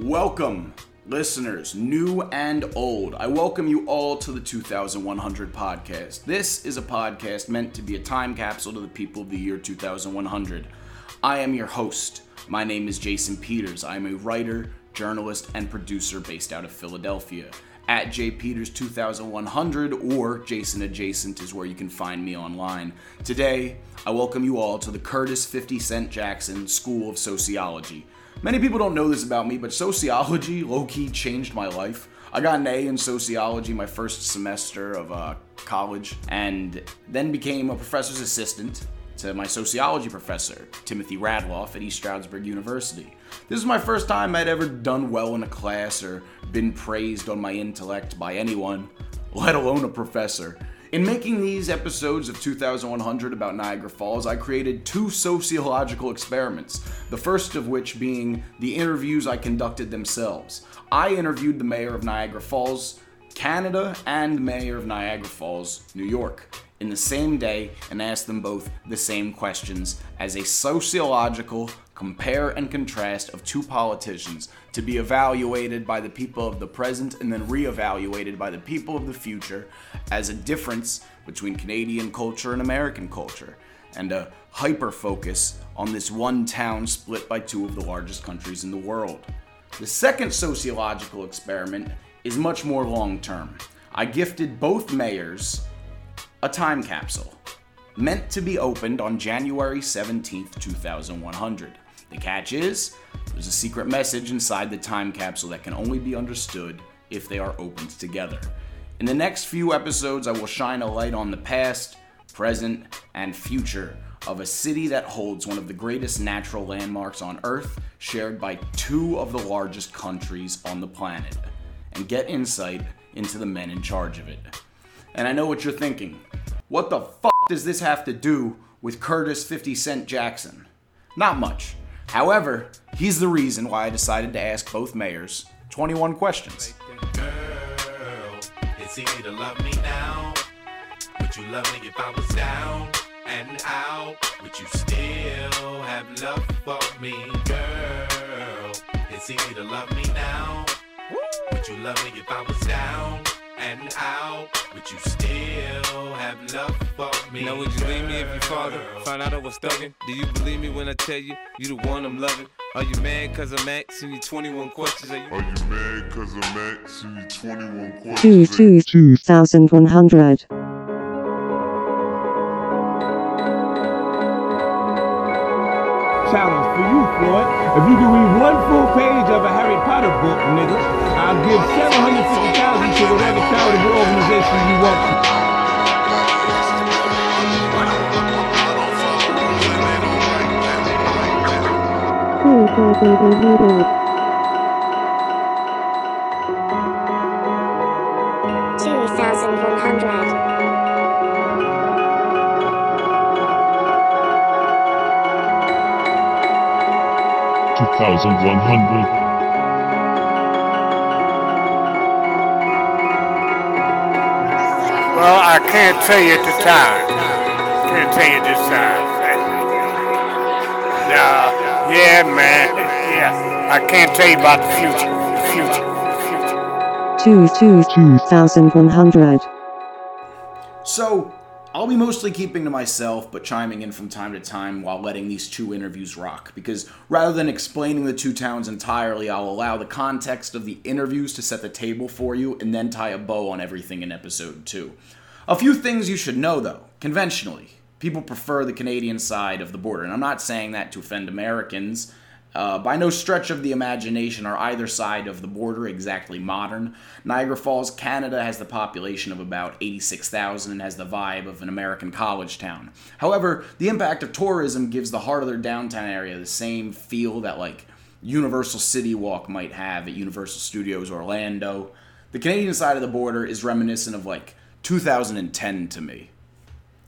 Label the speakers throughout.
Speaker 1: Welcome, listeners, new and old. I welcome you all to the 2100 podcast. This is a podcast meant to be a time capsule to the people of the year 2100. I am your host. My name is Jason Peters. I am a writer, journalist, and producer based out of Philadelphia. At J Peters 2100 or Jason Adjacent is where you can find me online. Today, I welcome you all to the Curtis 50 Cent Jackson School of Sociology. Many people don't know this about me, but sociology low key changed my life. I got an A in sociology my first semester of uh, college, and then became a professor's assistant to my sociology professor, Timothy Radloff at East Stroudsburg University. This is my first time I'd ever done well in a class or been praised on my intellect by anyone, let alone a professor. In making these episodes of 2100 about Niagara Falls, I created two sociological experiments, the first of which being the interviews I conducted themselves. I interviewed the mayor of Niagara Falls, Canada, and mayor of Niagara Falls, New York, in the same day and asked them both the same questions as a sociological compare and contrast of two politicians to be evaluated by the people of the present and then reevaluated by the people of the future as a difference between Canadian culture and American culture, and a hyper focus on this one town split by two of the largest countries in the world. The second sociological experiment is much more long term. I gifted both mayors a time capsule meant to be opened on January 17th, 2100. The catch is, there's a secret message inside the time capsule that can only be understood if they are opened together. In the next few episodes, I will shine a light on the past, present, and future of a city that holds one of the greatest natural landmarks on Earth, shared by two of the largest countries on the planet, and get insight into the men in charge of it. And I know what you're thinking. What the fuck does this have to do with Curtis 50 Cent Jackson? Not much. However, he's the reason why I decided to ask both mayors 21 questions.
Speaker 2: Girl, and out? Would you still have love for me, girl? It's easy to love me now. Would you love me if I was down and out? Would you still have love fuck me.
Speaker 3: Now would you leave me if you father? Find out I was thuggin'. Do you believe me when I tell you you the one I'm loving? Are you mad cause I'm asking you 21 questions? Are you,
Speaker 4: Are you mad cause I'm asking you 21 questions?
Speaker 5: Two, two, 2100.
Speaker 6: Challenge for you, Floyd. If you can read one full page of a Harry Potter book, nigga, I'll give 750000 to whatever charitable organization you want
Speaker 4: to. 2100
Speaker 7: Well, I can't tell you the time. Can't tell you this time. No, yeah, man. Yeah, I can't tell you about the future. The future. The future.
Speaker 5: two two two thousand one hundred
Speaker 1: So, I'll be mostly keeping to myself, but chiming in from time to time while letting these two interviews rock. Because rather than explaining the two towns entirely, I'll allow the context of the interviews to set the table for you and then tie a bow on everything in episode 2. A few things you should know though. Conventionally, people prefer the Canadian side of the border, and I'm not saying that to offend Americans. Uh, by no stretch of the imagination are either side of the border exactly modern. Niagara Falls, Canada has the population of about 86,000 and has the vibe of an American college town. However, the impact of tourism gives the heart of their downtown area the same feel that, like, Universal City Walk might have at Universal Studios Orlando. The Canadian side of the border is reminiscent of, like, 2010 to me.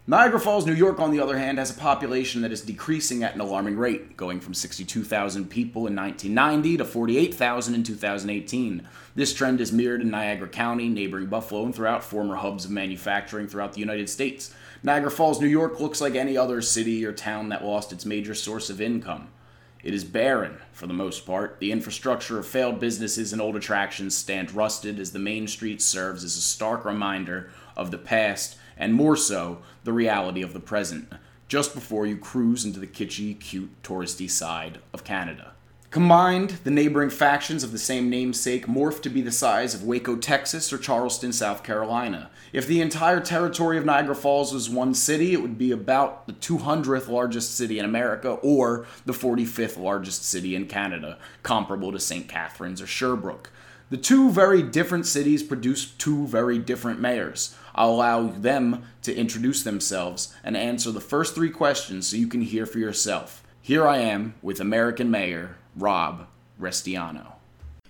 Speaker 1: Niagara Falls, New York, on the other hand, has a population that is decreasing at an alarming rate, going from 62,000 people in 1990 to 48,000 in 2018. This trend is mirrored in Niagara County, neighboring Buffalo, and throughout former hubs of manufacturing throughout the United States. Niagara Falls, New York looks like any other city or town that lost its major source of income. It is barren, for the most part. The infrastructure of failed businesses and old attractions stand rusted as the main street serves as a stark reminder of the past, and more so, the reality of the present, just before you cruise into the kitschy, cute, touristy side of Canada. Combined, the neighboring factions of the same namesake morph to be the size of Waco, Texas, or Charleston, South Carolina. If the entire territory of Niagara Falls was one city, it would be about the 200th largest city in America or the 45th largest city in Canada, comparable to St. Catharines or Sherbrooke. The two very different cities produce two very different mayors. I'll allow them to introduce themselves and answer the first three questions so you can hear for yourself. Here I am with American Mayor Rob Restiano.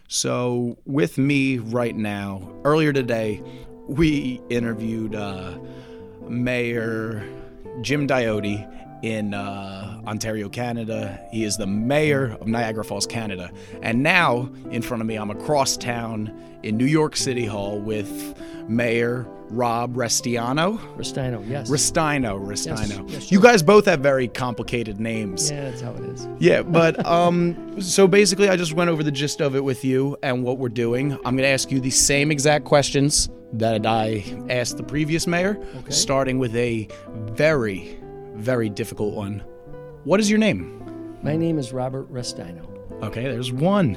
Speaker 1: So, with me right now, earlier today, we interviewed uh, Mayor Jim Diote in uh, Ontario, Canada. He is the mayor of Niagara Falls, Canada. And now, in front of me, I'm across town in New York City Hall with Mayor Rob Restiano.
Speaker 8: Restaino, yes.
Speaker 1: Restaino, Restaino.
Speaker 8: yes,
Speaker 1: you
Speaker 8: sure.
Speaker 1: guys both have very complicated names.
Speaker 8: yeah, that's how it is.
Speaker 1: Yeah, but um, so basically, I just went over the gist of it with you and what we're doing. I'm going to ask you the same exact questions that I asked the previous mayor, starting with a very, very difficult one. What is your name?
Speaker 8: My name is Robert Restaino,
Speaker 1: Okay, there's one.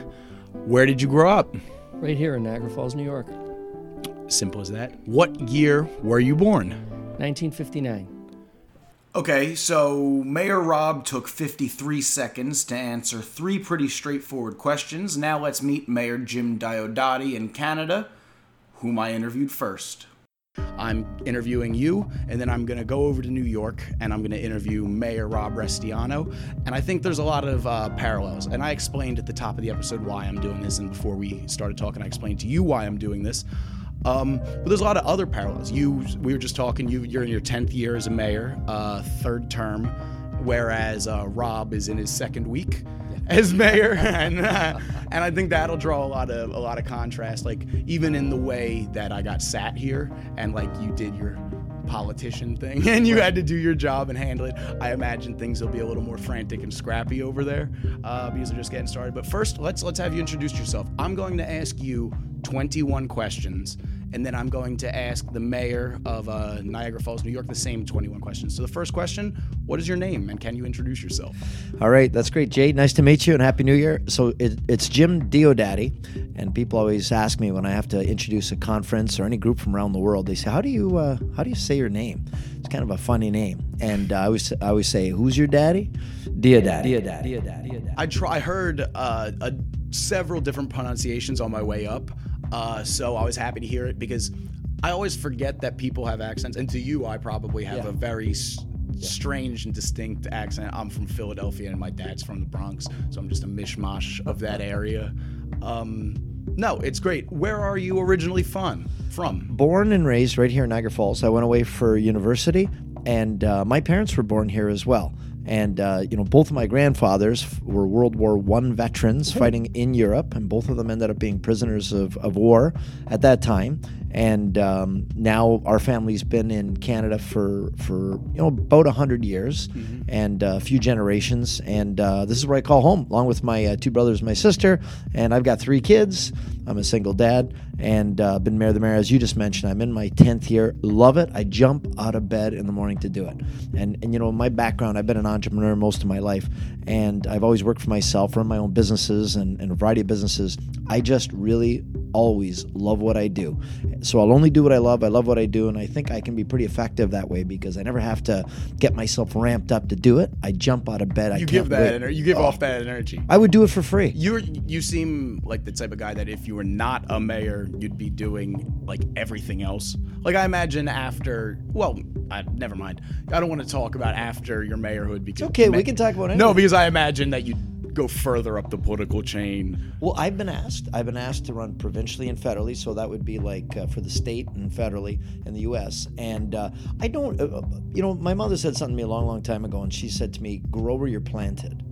Speaker 1: Where did you grow up?
Speaker 8: right here in Niagara Falls, New York,
Speaker 1: Simple as that. What year were you born?
Speaker 8: 1959.
Speaker 1: Okay, so Mayor Rob took 53 seconds to answer three pretty straightforward questions. Now let's meet Mayor Jim Diodati in Canada, whom I interviewed first. I'm interviewing you, and then I'm going to go over to New York and I'm going to interview Mayor Rob Restiano. And I think there's a lot of uh, parallels. And I explained at the top of the episode why I'm doing this, and before we started talking, I explained to you why I'm doing this. Um, but there's a lot of other parallels. You, we were just talking. You, you're in your tenth year as a mayor, uh, third term, whereas uh, Rob is in his second week as mayor, and uh, and I think that'll draw a lot of a lot of contrast. Like even in the way that I got sat here, and like you did your politician thing and you had to do your job and handle it i imagine things will be a little more frantic and scrappy over there uh, because they're just getting started but first let's let's have you introduce yourself i'm going to ask you 21 questions and then i'm going to ask the mayor of uh, niagara falls new york the same 21 questions so the first question what is your name and can you introduce yourself
Speaker 9: All right, that's great, Jay. Nice to meet you and Happy New Year. So it, it's Jim Diodati, and people always ask me when I have to introduce a conference or any group from around the world. They say, "How do you uh, how do you say your name?" It's kind of a funny name, and uh, I always I always say, "Who's your daddy?" Diodati. Diodati. Diodati.
Speaker 1: I try. I heard uh, a, several different pronunciations on my way up, uh, so I was happy to hear it because I always forget that people have accents, and to you, I probably have
Speaker 9: Yeah.
Speaker 1: a very s- strange and distinct accent. I'm from Philadelphia, and my dad's from the Bronx, so I'm just a mishmash of that area. Um, no, it's great. Where are you originally from? From?
Speaker 9: born and raised right here in Niagara Falls. I went away for university, and uh, my parents were born here as well. And uh, you know, both of my grandfathers were World War One veterans fighting in Europe, and both of them ended up being prisoners of, of war at that time. And um, now our family's been in Canada for for you know about hundred years and uh, a few generations. And uh, this is where I call home, along with my uh, two brothers, and my sister, and I've got three kids. I'm a single dad and uh, been mayor of the mayor as you just mentioned. I'm in my tenth year. Love it. I jump out of bed in the morning to do it. And and you know my background. I've been an entrepreneur most of my life, and I've always worked for myself, run my own businesses and, and a variety of businesses. I just really always love what I do. So I'll only do what I love. I love what I do, and I think I can be pretty effective that way because I never have to get myself ramped up to do it. I jump out of bed. I
Speaker 1: You give that. Ener- you give
Speaker 9: Oh,
Speaker 1: off that energy.
Speaker 9: I would do it for free.
Speaker 1: You're you seem like the type of guy that if you were not a mayor, you'd be doing like everything else. Like I imagine after, well, I, never mind. I don't want to talk about after your mayorhood because
Speaker 9: okay, we can talk about
Speaker 1: it.
Speaker 9: No,
Speaker 1: because I imagine that you'd go further up the political chain.
Speaker 9: Well, I've been asked. I've been asked to run provincially and federally, so that would be like uh, for the state and federally in the U.S. And uh, I don't, uh, uh, you know, my mother said something to me a long, long time ago, and she said to me, "Grow where you're planted."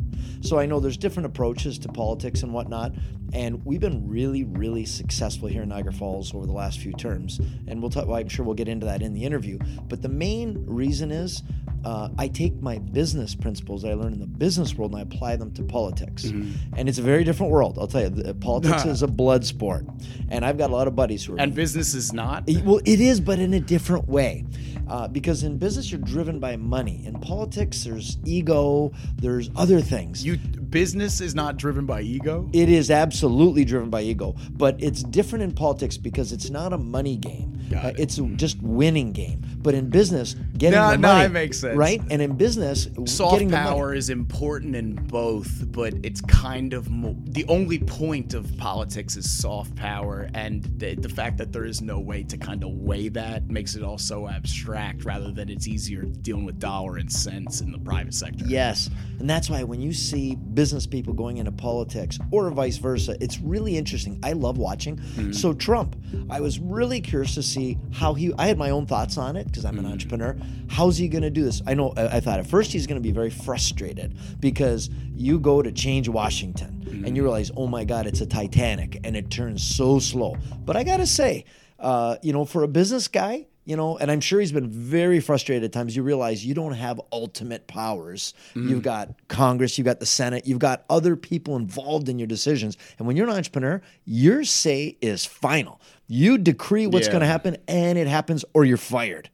Speaker 9: So I know there's different approaches to politics and whatnot. And we've been really, really successful here in Niagara Falls over the last few terms. And we'll talk, well, I'm sure we'll get into that in the interview. But the main reason is uh, I take my business principles that I learned in the business world and I apply them to politics. And it's a very different world. I'll tell you, the, politics is a blood sport. And I've got a lot of buddies who are.
Speaker 1: And business is not.
Speaker 9: Well, it is, but in a different way. Uh, because in business, you're driven by money. In politics, there's ego, there's other things.
Speaker 1: You business is not driven by ego.
Speaker 9: It is absolutely driven by ego, but it's different in politics because it's not a money game. Uh, it's a just winning game. But in business, getting
Speaker 1: No,
Speaker 9: the
Speaker 1: no,
Speaker 9: money,
Speaker 1: it makes sense.
Speaker 9: right? And in business,
Speaker 1: Soft
Speaker 9: getting the money-
Speaker 1: power is important in both, but it's kind of mo- the only point of politics is soft power, and the, the fact that there is no way to kind of weigh that makes it all so abstract, rather than it's easier dealing with dollar and cents in the private sector.
Speaker 9: Yes. And that's why when you see business people going into politics or vice versa, it's really interesting. I love watching. Mm-hmm. So, Trump, I was really curious to see how he, I had my own thoughts on it because I'm an mm-hmm. entrepreneur. How's he going to do this? I know, I, I thought at first he's going to be very frustrated because you go to change Washington and mm-hmm. you realize, oh my God, it's a Titanic and it turns so slow. But I got to say, uh, you know, for a business guy, you know, and I'm sure he's been very frustrated at times. You realize you don't have ultimate powers. You've mm. got Congress, you've got the Senate, you've got other people involved in your decisions. And when you're an entrepreneur, your say is final. You decree what's
Speaker 1: Yeah.
Speaker 9: going to happen and it happens or you're fired.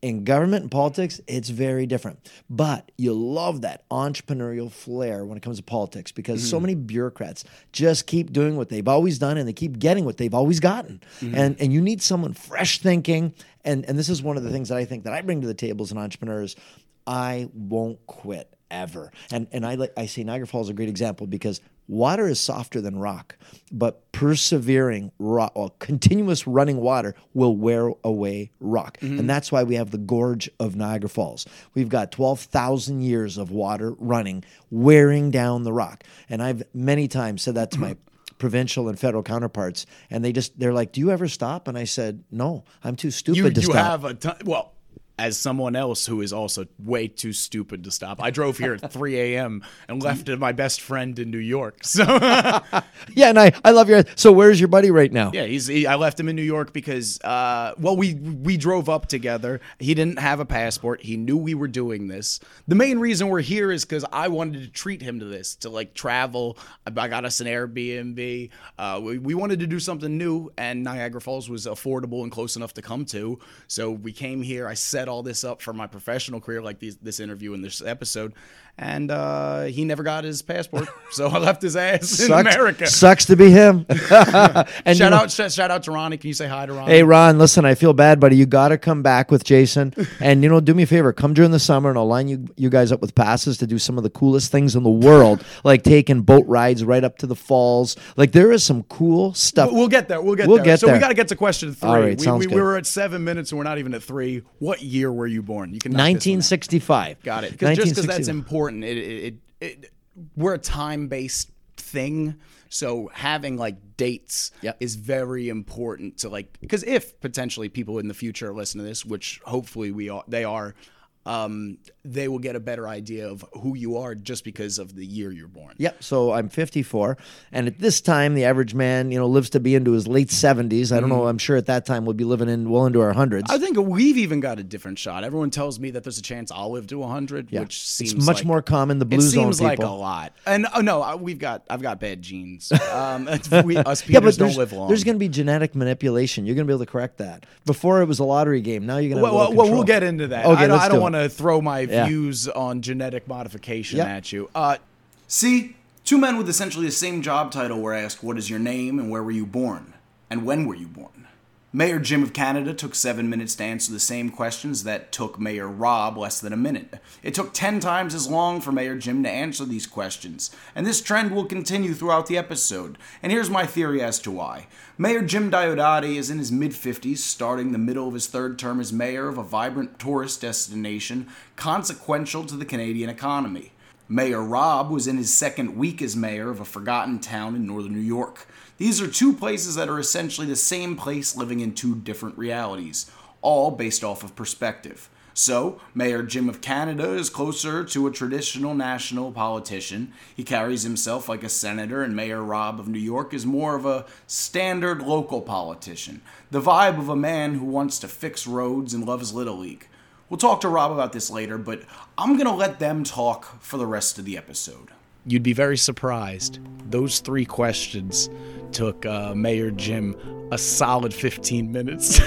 Speaker 9: In government and politics, it's very different. But you love that entrepreneurial flair when it comes to politics because so mm-hmm. many bureaucrats just keep doing what they've always done and they keep getting what they've always gotten. Mm-hmm. And and you need someone fresh thinking. And and this is one of the things that I think that I bring to the table as an entrepreneur is I won't quit ever. And and I like I say Niagara Falls is a great example because water is softer than rock, but persevering rock, or continuous running water will wear away rock. And mm-hmm. that's why we have the gorge of Niagara Falls. We've got 12,000 years of water running wearing down the rock. And I've many times said that to my provincial and federal counterparts and they just they're like, "Do you ever stop?" And I said, "No, I'm too stupid
Speaker 1: You
Speaker 9: to
Speaker 1: you
Speaker 9: stop."
Speaker 1: have a ton. Well. As someone else who is also way too stupid to stop, I drove here at 3 a.m. and left my best friend in New York. So
Speaker 9: yeah, and I, I love your. So where's your buddy right now?
Speaker 1: Yeah, he's. He, I left him in New York because, uh, well, we we drove up together. He didn't have a passport. He knew we were doing this. The main reason we're here is because I wanted to treat him to this, to like travel. I got us an Airbnb. Uh, we, we wanted to do something new, and Niagara Falls was affordable and close enough to come to. So we came here. I set all this up for my professional career, like these, this interview and this episode. And uh, he never got his passport, so I left his ass in
Speaker 9: Sucks-
Speaker 1: America.
Speaker 9: Sucks to be him. and
Speaker 1: shout
Speaker 9: you know-
Speaker 1: out, shout, shout out to Ronnie. Can you say hi to Ronnie?
Speaker 9: Hey Ron, listen, I feel bad, buddy. You got to come back with Jason, and you know, do me a favor, come during the summer, and I'll line you you guys up with passes to do some of the coolest things in the world, like taking boat rides right up to the falls. Like there is some cool stuff.
Speaker 1: We'll get there. We'll get
Speaker 9: We'll
Speaker 1: there.
Speaker 9: get
Speaker 1: so
Speaker 9: there.
Speaker 1: we got to get to question three.
Speaker 9: All right,
Speaker 1: we,
Speaker 9: sounds
Speaker 1: we, we were at seven minutes and we're not even at three. What year were you born? You can knock this one out.
Speaker 9: 1965.
Speaker 1: Got it. just because that's
Speaker 9: 1965.
Speaker 1: Important. It, it, it, it, we're a time based thing. So having like dates
Speaker 9: Yep.
Speaker 1: is very important to like because if potentially people in the future listen to this, which hopefully we are, they are, um, they will get a better idea of who you are just because of the year you're born.
Speaker 9: Yep. So I'm 54, and at this time, the average man, you know, lives to be into his late 70s. I don't know. I'm sure at that time we'll be living in well into our hundreds.
Speaker 1: I think we've even got a different shot. Everyone tells me that there's a chance I'll live to 100,
Speaker 9: Yeah.
Speaker 1: which
Speaker 9: It's
Speaker 1: seems
Speaker 9: much
Speaker 1: like-
Speaker 9: more common, the blue
Speaker 1: it
Speaker 9: zone
Speaker 1: seems like a lot. And oh no, we've got I've got bad genes. Um, we, us
Speaker 9: yeah,
Speaker 1: Peters
Speaker 9: but
Speaker 1: don't live long.
Speaker 9: there's going to be genetic manipulation. You're going to be able to correct that. Before it was a lottery game. Now you're going to
Speaker 1: well, well, well, we'll get into that.
Speaker 9: Okay,
Speaker 1: I don't, don't
Speaker 9: do
Speaker 1: want to throw my
Speaker 9: Yeah.
Speaker 1: Views on genetic modification
Speaker 9: Yep.
Speaker 1: at you. Uh,
Speaker 10: See, two men with essentially the same job title were asked, What is your name and where were you born? And when were you born? Mayor Jim of Canada took seven minutes to answer the same questions that took Mayor Rob less than a minute. It took ten times as long for Mayor Jim to answer these questions, and this trend will continue throughout the episode. And here's my theory as to why. Mayor Jim Diodati is in his mid 50s, starting the middle of his third term as mayor of a vibrant tourist destination consequential to the Canadian economy. Mayor Rob was in his second week as mayor of a forgotten town in northern New York. These are two places that are essentially the same place living in two different realities, all based off of perspective.
Speaker 11: So, Mayor Jim of Canada is closer to a traditional national politician. He carries himself like a senator, and Mayor Rob of New York is more of a standard local politician. The vibe of a man who wants to fix roads and loves Little League. We'll talk to Rob about this later, but I'm going to let them talk for the rest of the episode.
Speaker 1: You'd be very surprised. Those three questions took uh, Mayor Jim a solid 15 minutes.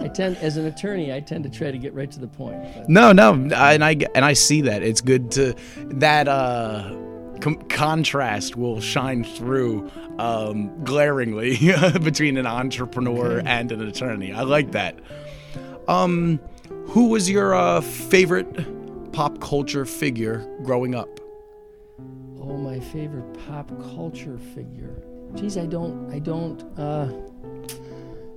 Speaker 8: I tend, as an attorney, I tend to try to get right to the point. but-
Speaker 1: no, no, I- and I and I see that. It's good to that uh, com- contrast will shine through um, glaringly between an entrepreneur and an attorney. I like that. Um, who was your uh, favorite pop culture figure growing up?
Speaker 8: Oh, my favorite pop culture figure. Geez, I don't, I don't, uh,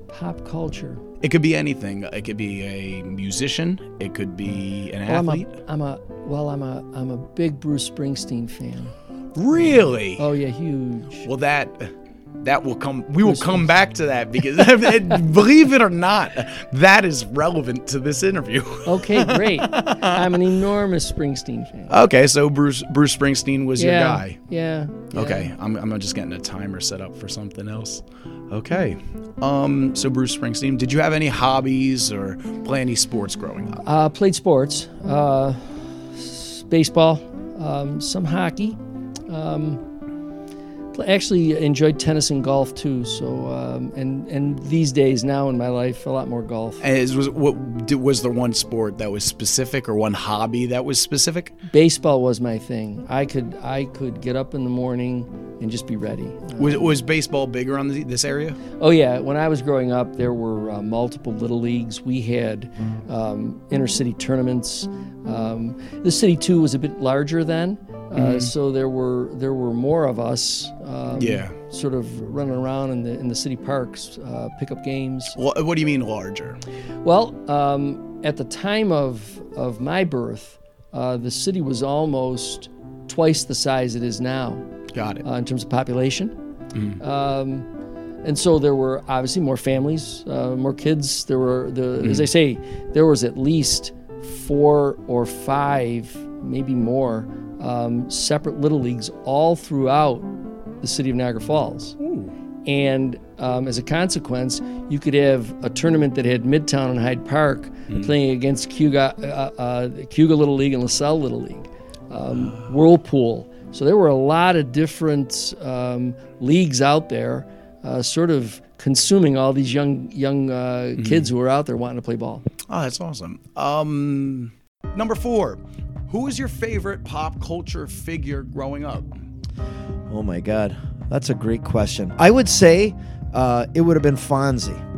Speaker 8: pop culture.
Speaker 1: It could be anything. It could be a musician. It could be an
Speaker 8: Well, I'm a, I'm a, well, I'm a, I'm a big Bruce Springsteen fan.
Speaker 1: Really?
Speaker 8: Oh yeah, huge.
Speaker 1: Well, that that will come. We will come back to that because, believe it or not, that is relevant to this interview.
Speaker 8: Okay, great. I'm an enormous Springsteen fan.
Speaker 1: Okay, so Bruce Bruce Springsteen was your guy.
Speaker 8: Yeah. yeah.
Speaker 1: Okay, I'm, I'm just getting a timer set up for something else. Okay, um, so Bruce Springsteen. Did you have any hobbies or play any sports growing up?
Speaker 8: Uh, played sports, uh, baseball, um, some hockey. Um, actually enjoyed tennis and golf too. So um, and and these days now in my life, a lot more golf.
Speaker 1: Is, was what was there one sport that was specific or one hobby that was specific?
Speaker 8: Baseball was my thing. I could I could get up in the morning and just be ready.
Speaker 1: Was, was baseball bigger on the, this area?
Speaker 8: Oh yeah, when I was growing up, there were uh, multiple little leagues. We had um, intercity tournaments. Um, the city too was a bit larger then, uh,
Speaker 1: Mhm.
Speaker 8: so there were there were more of us. Um,
Speaker 1: Yeah.
Speaker 8: Sort of running around in the in the city parks, uh, pickup games.
Speaker 1: What, what do you mean larger?
Speaker 8: Well, um, at the time of of my birth, uh, the city was almost twice the size it is now.
Speaker 1: Got it.
Speaker 8: Uh, in terms of population.
Speaker 1: Mm.
Speaker 8: Um, and so there were obviously more families, uh, more kids. There were the, as
Speaker 1: Mhm.
Speaker 8: I say, there was at least four or five, maybe more, um, separate little leagues all throughout the city of Niagara Falls. And um, as a consequence, you could have a tournament that had Midtown and Hyde Park playing against Cayuga, uh, uh, Cayuga Little League and LaSalle Little League, um, Whirlpool. So there were a lot of different um, leagues out there, uh, sort of consuming all these young young uh, kids who were out there wanting to play ball.
Speaker 1: Oh, that's awesome. Um, number four, who is your favorite pop culture figure growing up?
Speaker 9: Oh my God, that's a great question. I would say uh, it would have been Fonzie.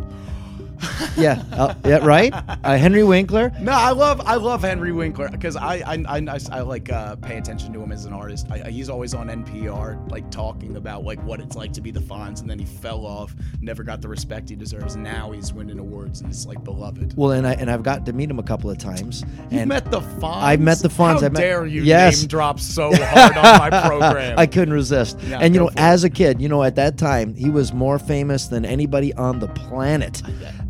Speaker 9: Yeah, uh, yeah, right. Uh, Henry Winkler.
Speaker 1: No, I love I love Henry Winkler because I I, I, I, I like uh, pay attention to him as an artist. I, I- he's always on NPR like talking about like what it's like to be the Fonz, and then he fell off, never got the respect he deserves. Now he's winning awards and he's like beloved.
Speaker 9: Well, and I and I've got to meet him a couple of times.
Speaker 1: You met the Fonz.
Speaker 9: I've met the Fonz.
Speaker 1: How
Speaker 9: I met,
Speaker 1: dare you
Speaker 9: yes.
Speaker 1: name drop so hard on my program?
Speaker 9: I couldn't resist.
Speaker 1: Yeah,
Speaker 9: and you know,
Speaker 1: for it.
Speaker 9: as a kid, you know, at that time, he was more famous than anybody on the planet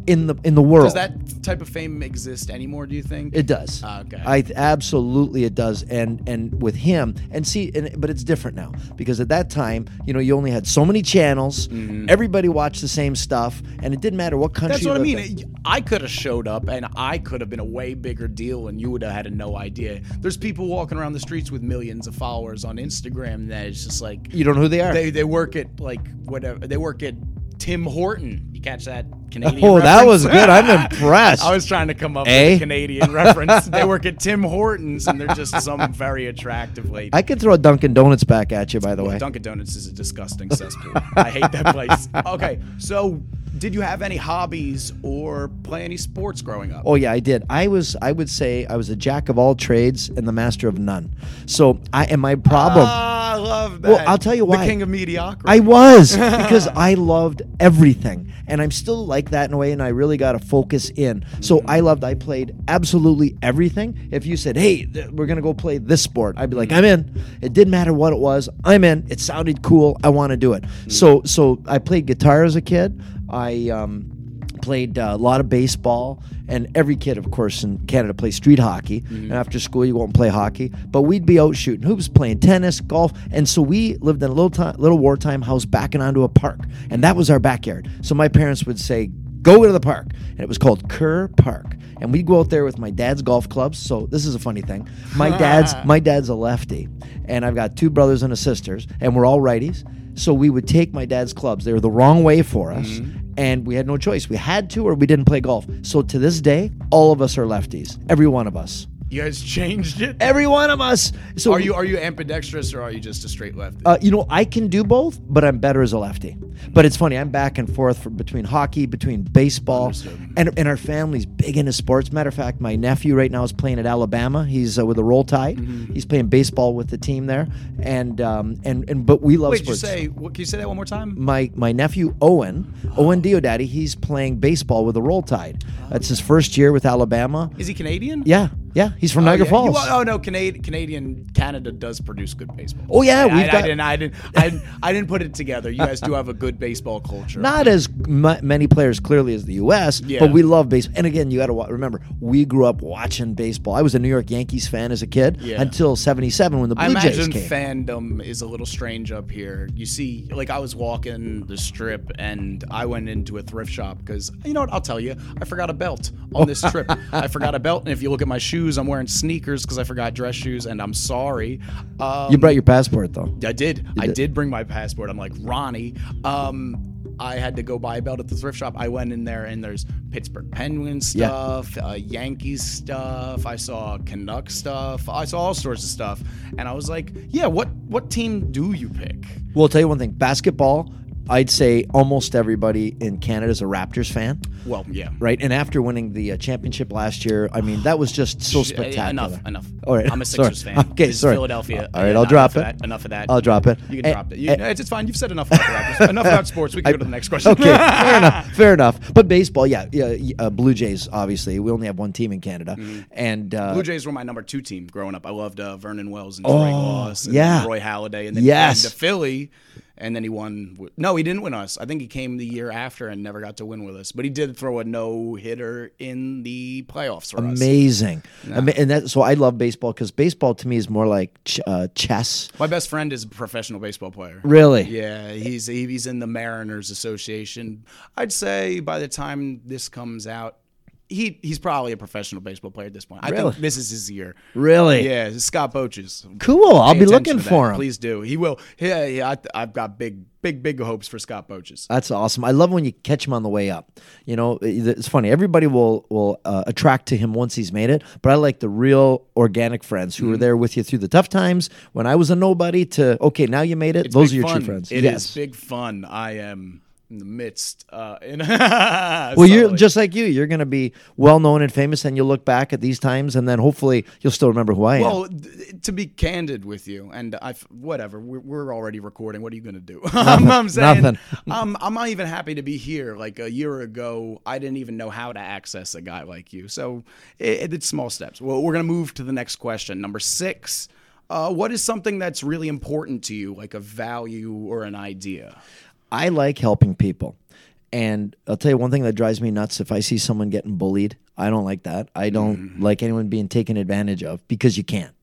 Speaker 9: in the in the world.
Speaker 1: Does that type of fame exist anymore? Do you think
Speaker 9: It does.
Speaker 1: Ah, okay.
Speaker 9: I absolutely it does, and and with him, and see, and, but it's different now because at that time, you know, you only had so many channels. Everybody watched the same stuff, and it didn't matter what country.
Speaker 1: Mm-hmm. That's what I mean. It- I could have showed up and I could have been a way bigger deal and you would have had no idea. There's people walking around the streets with millions of followers on Instagram that is just like
Speaker 9: You don't know who they are.
Speaker 1: They they work at like whatever. They work at Tim Horton. You catch that Canadian
Speaker 9: Oh, that was good. I'm impressed.
Speaker 1: I was trying to come up
Speaker 9: Eh?
Speaker 1: with a Canadian reference. They work at Tim Hortons and they're just some very attractive lady.
Speaker 9: I could throw Dunkin' Donuts back at you, by the way.
Speaker 1: Dunkin' Donuts is a disgusting cesspool. I hate that place. Okay, so did you have any hobbies or play any sports growing up?
Speaker 9: Oh yeah, I did. I was I would say I was a jack of all trades and the master of none. So I and my problem
Speaker 1: Ah, I love that.
Speaker 9: Well, I'll tell you why.
Speaker 1: The king of mediocrity.
Speaker 9: I was because I loved everything, and I'm still like that in a way. And I really got to focus in. So I loved. I played absolutely everything. If you said, "Hey, th- we're gonna go play this sport," I'd be like, "I'm in." It didn't matter what it was. I'm in. It sounded cool. I want to do it. So so I played guitar as a kid. I um, played uh, a lot of baseball, and every kid, of course, in Canada plays street hockey.
Speaker 1: Mm-hmm.
Speaker 9: And after school, you go and play hockey. But we'd be out shooting hoops, playing tennis, golf, and so we lived in a little time, little wartime house backing onto a park, and that was our backyard. So my parents would say, "Go to the park," and it was called Kerr Park. And we'd go out there with my dad's golf clubs. So this is a funny thing. My dad's my dad's a lefty, and I've got two brothers and a sisters, and we're all righties. So we would take my dad's clubs. They were the wrong way for us, and we had no choice. We had to, or we didn't play golf. So to this day, all of us are lefties. Every one of us.
Speaker 1: You guys changed it.
Speaker 9: Every one of us. So
Speaker 1: are you are you ambidextrous or are you just a straight lefty?
Speaker 9: Uh, you know, I can do both, but I'm better as a lefty. But it's funny, I'm back and forth for, between hockey, between baseball, and, and our family's big into sports. Matter of fact, my nephew right now is playing at Alabama. He's uh, with the Roll Tide.
Speaker 1: Mm-hmm.
Speaker 9: He's playing baseball with the team there, and um, and and but we love
Speaker 1: Wait, did you
Speaker 9: sports.
Speaker 1: say? What, can you say that one more time?
Speaker 9: my my nephew Owen, Owen Diodati, he's playing baseball with the Roll Tide. That's his first year with Alabama.
Speaker 1: Is he Canadian?
Speaker 9: Yeah, yeah, he's from
Speaker 1: Oh,
Speaker 9: Niagara
Speaker 1: yeah.
Speaker 9: Falls.
Speaker 1: You- oh no, Canadian, Canadian Canada does produce good baseball.
Speaker 9: Oh, yeah,
Speaker 1: I,
Speaker 9: we've
Speaker 1: I,
Speaker 9: got-
Speaker 1: I didn't, I didn't, I didn't, I didn't put it together. You guys do have a good baseball culture.
Speaker 9: Not as m- many players clearly as the U.S.,
Speaker 1: Yeah.
Speaker 9: but we love baseball. And again, you got to wa- remember, we grew up watching baseball. I was a New York Yankees fan as a kid
Speaker 1: Yeah.
Speaker 9: until '77 when the Blue
Speaker 1: I
Speaker 9: Jays
Speaker 1: imagine
Speaker 9: came.
Speaker 1: fandom is a little strange up here. You see, like I was walking the strip and I went into a thrift shop because you know what? I'll tell you, I forgot a belt on this trip. I forgot a belt, and if you look at my shoes, I'm wearing sneakers because I forgot dress shoes, and I'm sorry. Um,
Speaker 9: you brought your passport though.
Speaker 1: I did. I
Speaker 9: did.
Speaker 1: did. bring my passport. I'm like Ronnie. Um, I had to go buy a belt at the thrift shop. I went in there and there's Pittsburgh Penguins
Speaker 9: Yeah.
Speaker 1: stuff, uh, Yankees stuff. I saw Canuck stuff. I saw all sorts of stuff, and I was like, "Yeah, what what team do you pick?"
Speaker 9: Well, I'll tell you one thing: basketball. I'd say almost everybody in Canada is a Raptors fan.
Speaker 1: Well, yeah.
Speaker 9: Right, and after winning the uh, championship last year, I mean that was just so spectacular.
Speaker 1: Enough, enough.
Speaker 9: All right,
Speaker 1: I'm a
Speaker 9: sorry.
Speaker 1: Sixers fan.
Speaker 9: Okay,
Speaker 1: This is
Speaker 9: sorry.
Speaker 1: Philadelphia.
Speaker 9: All right, I'll drop it.
Speaker 1: Enough of that.
Speaker 9: I'll drop it.
Speaker 1: You can drop it. You,
Speaker 9: eh,
Speaker 1: it's, it's fine. You've said enough about the Raptors. enough about sports. We can go to the next question.
Speaker 9: okay, fair enough. Fair enough. But baseball, yeah, yeah. Uh, Blue Jays, obviously, we only have one team in Canada, and uh,
Speaker 1: Mm-hmm. Blue Jays were my number two team growing up. I loved uh, Vernon Wells and
Speaker 9: Oh,
Speaker 1: Troy and
Speaker 9: yeah.
Speaker 1: Roy Halladay, and then
Speaker 9: Yes.
Speaker 1: came to Philly, and then he won. No, he didn't win us. I think he came the year after and never got to win with us. But he did throw a no hitter in the playoffs for us.
Speaker 9: amazing. Ama- and that so I love baseball because baseball to me is more like ch- uh, chess.
Speaker 1: My best friend is a professional baseball player.
Speaker 9: Really?
Speaker 1: Yeah, he's he's in the Mariners Association. I'd say by the time this comes out, he he's probably a professional baseball player at this point. I
Speaker 9: Really?
Speaker 1: think this is his year.
Speaker 9: Really?
Speaker 1: Yeah, Scott Boches.
Speaker 9: Cool. I'll
Speaker 1: Pay
Speaker 9: be looking for him.
Speaker 1: Please do. He will. Yeah, yeah. I, I've got big, big, big hopes for Scott Boches.
Speaker 9: That's awesome. I love when you catch him on the way up. You know, it's funny. Everybody will will uh, attract to him once he's made it, but I like the real organic friends
Speaker 1: Mm-hmm.
Speaker 9: who were there with you through the tough times when I was a nobody. To okay, now you made it.
Speaker 1: It's
Speaker 9: Those are your
Speaker 1: fun.
Speaker 9: true friends.
Speaker 1: It is
Speaker 9: yes.
Speaker 1: big fun. I am in the midst. Uh, in
Speaker 9: Well, you're just like you. You're going to be well known and famous, and you'll look back at these times, and then hopefully you'll still remember who I am.
Speaker 1: Well, to be candid with you, and I, whatever, we're, we're already recording. What are you gonna do? I'm, I'm saying,
Speaker 9: Nothing.
Speaker 1: I'm, I'm not even happy to be here. Like a year ago, I didn't even know how to access a guy like you. So it, it's small steps. Well, we're gonna move to the next question, number six. Uh, what is something that's really important to you, like a value or an idea?
Speaker 9: I like helping people. And I'll tell you one thing that drives me nuts if I see someone getting bullied, I don't like that. I don't
Speaker 1: Mm-hmm.
Speaker 9: like anyone being taken advantage of because you can't.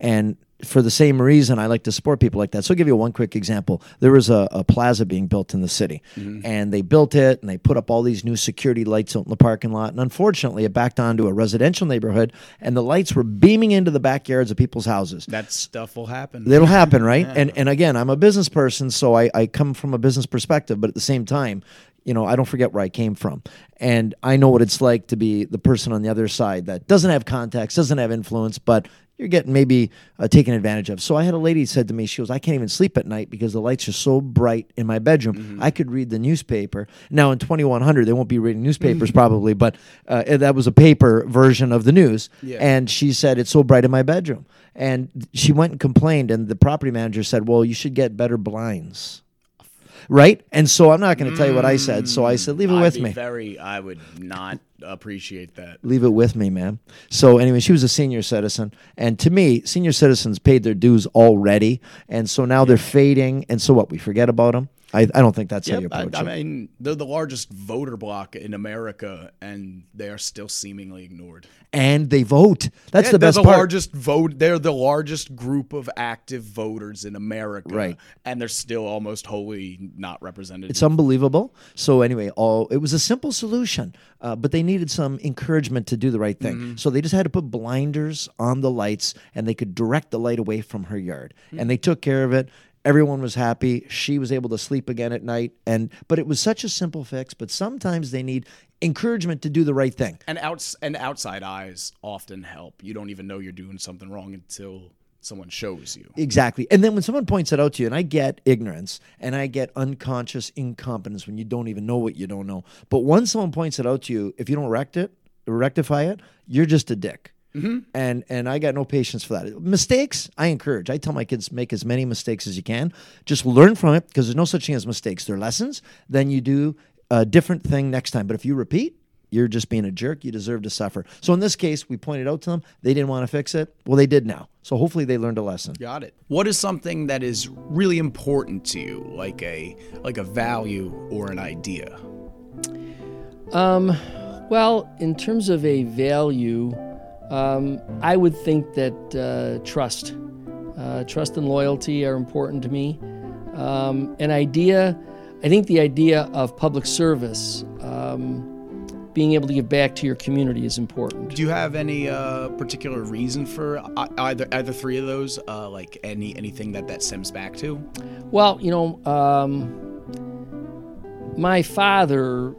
Speaker 9: And for the same reason, I like to support people like that. So I'll give you one quick example. There was a, a plaza being built in the city,
Speaker 1: Mm-hmm.
Speaker 9: and they built it and they put up all these new security lights out in the parking lot. And unfortunately, it backed onto a residential neighborhood, and the lights were beaming into the backyards of people's houses.
Speaker 1: That stuff will happen.
Speaker 9: It'll happen, right? And and again, I'm a business person, so I, I come from a business perspective, but at the same time, you know, I don't forget where I came from. And I know what it's like to be the person on the other side that doesn't have contacts, doesn't have influence, but you're getting maybe uh, taken advantage of. So I had a lady said to me, she goes, I can't even sleep at night because the lights are so bright in my bedroom. I could read the newspaper. Now in 2100, they won't be reading newspapers probably, but uh, that was a paper version of the news.
Speaker 1: Yeah.
Speaker 9: And she said, It's so bright in my bedroom. And she went and complained, and the property manager said, Well, you should get better blinds. Right? And so I'm not going to tell you what I said. So I said, Leave it mm,
Speaker 1: I'd
Speaker 9: with
Speaker 1: be
Speaker 9: me.
Speaker 1: Very, I would not appreciate that.
Speaker 9: Leave it with me, man. So anyway, she was a senior citizen, and to me, senior citizens paid their dues already, and so now they're fading. And so what? We forget about them. I, I don't think that's how you
Speaker 1: Yep, I,
Speaker 9: approach
Speaker 1: I mean, they're the largest voter bloc in America, and they are still seemingly ignored.
Speaker 9: and they vote. That's
Speaker 1: Yeah,
Speaker 9: the
Speaker 1: they're
Speaker 9: best
Speaker 1: the
Speaker 9: part.
Speaker 1: largest vote. They're the largest group of active voters in America,
Speaker 9: Right.
Speaker 1: And they're still almost wholly not represented.
Speaker 9: It's unbelievable. So anyway, all it was a simple solution, uh, but they needed some encouragement to do the right thing.
Speaker 1: Mm-hmm.
Speaker 9: So they just had to put blinders on the lights, and they could direct the light away from her yard,
Speaker 1: Mm.
Speaker 9: and they took care of it. Everyone was happy. She was able to sleep again at night, and but it was such a simple fix. But sometimes they need encouragement to do the right thing.
Speaker 1: and outs and outside eyes often help. You don't even know you're doing something wrong until someone shows you.
Speaker 9: Exactly. And then when someone points it out to you, and I get ignorance and I get unconscious incompetence when you don't even know what you don't know. But once someone points it out to you, if you don't rect it, rectify it, you're just a dick. And and I got no patience for that. Mistakes, I encourage. I tell my kids make as many mistakes as you can. Just learn from it because there's no such thing as mistakes. They're lessons. Then you do a different thing next time. But if you repeat, you're just being a jerk. You deserve to suffer. So in this case, we pointed out to them they didn't want to fix it. Well, they did now. So hopefully they learned a lesson.
Speaker 1: Got it. What is something that is really important to you, like a like a value or an idea?
Speaker 8: Um, well, in terms of a value, um, I would think that uh, trust, uh, trust and loyalty are important to me. Um, an idea, I think the idea of public service, um, being able to give back to your community is important.
Speaker 1: Do you have any uh, particular reason for either either three of those? Uh, like any anything that that stems back to?
Speaker 8: Well, you know, um, my father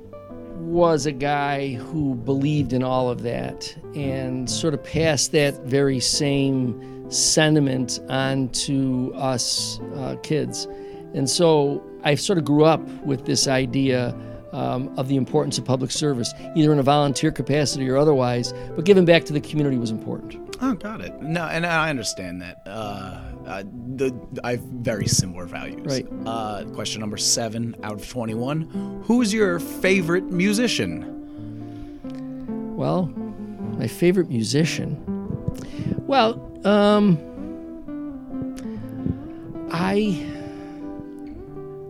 Speaker 8: was a guy who believed in all of that and sort of passed that very same sentiment on to us uh, kids. And so I sort of grew up with this idea um, of the importance of public service, either in a volunteer capacity or otherwise, but giving back to the community was important.
Speaker 1: Oh, got it. No, and I understand that. Uh, uh, the I have very similar values.
Speaker 8: Right.
Speaker 1: Uh, question number seven out of twenty-one. Who is your favorite musician?
Speaker 8: Well, my favorite musician. Well, um, I.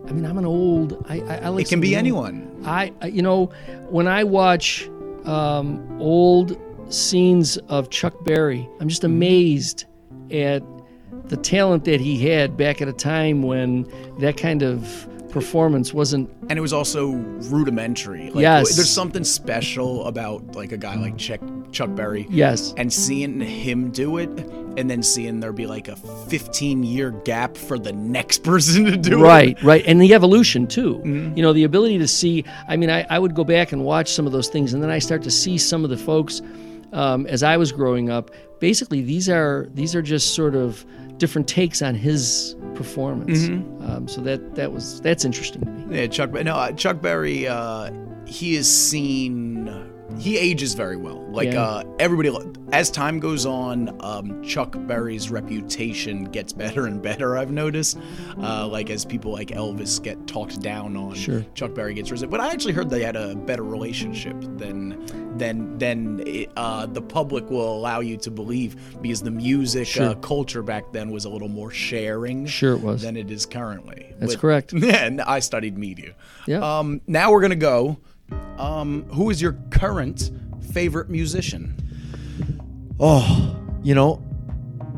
Speaker 8: I mean, I'm an old. I, I, I like.
Speaker 1: It can be
Speaker 8: new-
Speaker 1: anyone.
Speaker 8: I, I- you know, when I watch um, old scenes of Chuck Berry, I'm just amazed at the talent that he had back at a time when that kind of performance wasn't.
Speaker 1: And it was also rudimentary. Like,
Speaker 8: Yes.
Speaker 1: There's something special about like a guy like Chuck Chuck Berry.
Speaker 8: Yes.
Speaker 1: And seeing him do it, and then seeing there be like a 15 year gap for the next person to do it.
Speaker 8: right right and the evolution too
Speaker 1: Mm-hmm.
Speaker 8: you know the ability to see i mean I, I would go back and watch some of those things and then i start to see some of the folks um, as i was growing up basically these are these are just sort of different takes on his performance
Speaker 1: Mhm.
Speaker 8: um, so that that was that's interesting to me
Speaker 1: Yeah, Chuck. No, uh, Chuck Berry. Uh, he is seen. He ages very well. Like
Speaker 8: Yeah.
Speaker 1: uh, everybody, as time goes on, um, Chuck Berry's reputation gets better and better. I've noticed. Uh, like as people like Elvis get talked down on,
Speaker 8: Sure.
Speaker 1: Chuck Berry gets risen. But I actually heard they had a better relationship than than than it, uh, the public will allow you to believe because the music
Speaker 8: Sure.
Speaker 1: uh, culture back then was a little more sharing.
Speaker 8: Sure it was.
Speaker 1: than it is currently.
Speaker 8: That's
Speaker 1: But-
Speaker 8: correct.
Speaker 1: Yeah, and I studied media.
Speaker 8: Yeah.
Speaker 1: Um, now we're gonna go. Um, who is your current favorite musician?
Speaker 9: Oh, you know,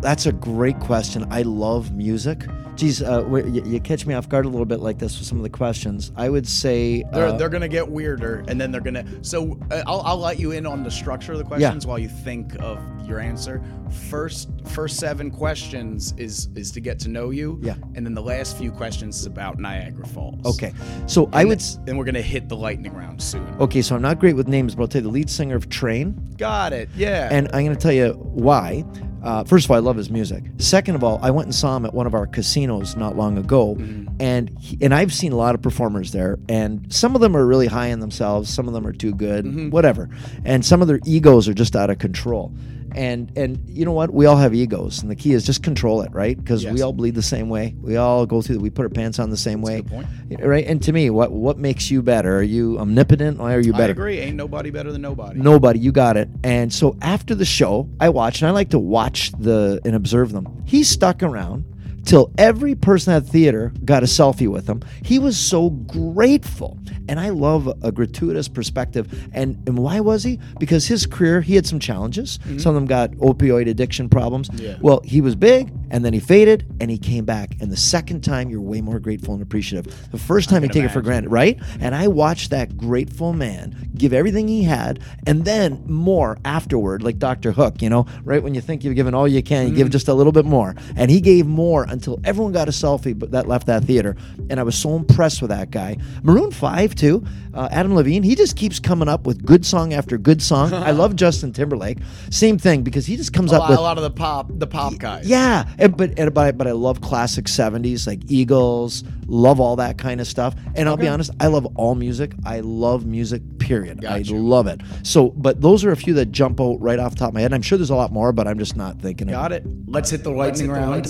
Speaker 9: that's a great question. I love music. Geez, uh, you, you catch me off guard a little bit like this with some of the questions. I would say
Speaker 1: They're,
Speaker 9: uh,
Speaker 1: they're gonna get weirder, and then they're gonna. So uh, I'll, I'll let you in on the structure of the questions while you think of your answer. First, first seven questions is is to get to know you.
Speaker 9: Yeah.
Speaker 1: And then the last few questions is about Niagara Falls.
Speaker 9: okay. So I would.
Speaker 1: th- Then we're gonna hit the lightning round soon.
Speaker 9: Okay, so I'm not great with names, but I'll tell you the lead singer of Train,
Speaker 1: Got it. Yeah.
Speaker 9: and I'm going to tell you why. Uh, first of all, I love his music. Second of all, I went and saw him at one of our casinos not long ago, and he, and I've seen a lot of performers there, and some of them are really high in themselves, some of them are too good, whatever, and some of their egos are just out of control. And and you know what? We all have egos, and the key is just control it, right? Because we all bleed the same way. We all go through. We put our pants on the same way,
Speaker 1: good point.
Speaker 9: right? And to me, what what makes you better? Are you omnipotent, or are you
Speaker 1: I
Speaker 9: better?
Speaker 1: agree. Ain't nobody better than nobody.
Speaker 9: Nobody, you got it. And so after the show, I watched, and I like to watch the and observe them. He stuck around till every person at the theater got a selfie with him. He was so grateful. And I love a gratuitous perspective. And, and why was he? Because his career, he had some challenges. Some of them got opioid addiction problems.
Speaker 1: Yeah.
Speaker 9: Well, he was big and then he faded and he came back. And the second time, you're way more grateful and appreciative. The first time, you take it for granted, right? And I watched that grateful man give everything he had and then more afterward, like Dr. Hook, you know, right when you think you've given all you can, you give just a little bit more. And he gave more until everyone got a selfie but that left that theater. And I was so impressed with that guy. Maroon 5, too. Uh, Adam Levine, he just keeps coming up with good song after good song. I love Justin Timberlake. Same thing because he just comes
Speaker 1: A
Speaker 9: up
Speaker 1: lot,
Speaker 9: with
Speaker 1: a lot of the pop, the pop guys.
Speaker 9: yeah, and, but and, but, I, but I love classic '70s like Eagles. Love all that kind of stuff. And I'll be honest, I love all music. I love music. Period.
Speaker 1: Gotcha.
Speaker 9: I love it. So, but those are a few that jump out right off the top of my head. I'm sure there's a lot more, but I'm just not thinking.
Speaker 1: Got it. Let's hit the lightning round.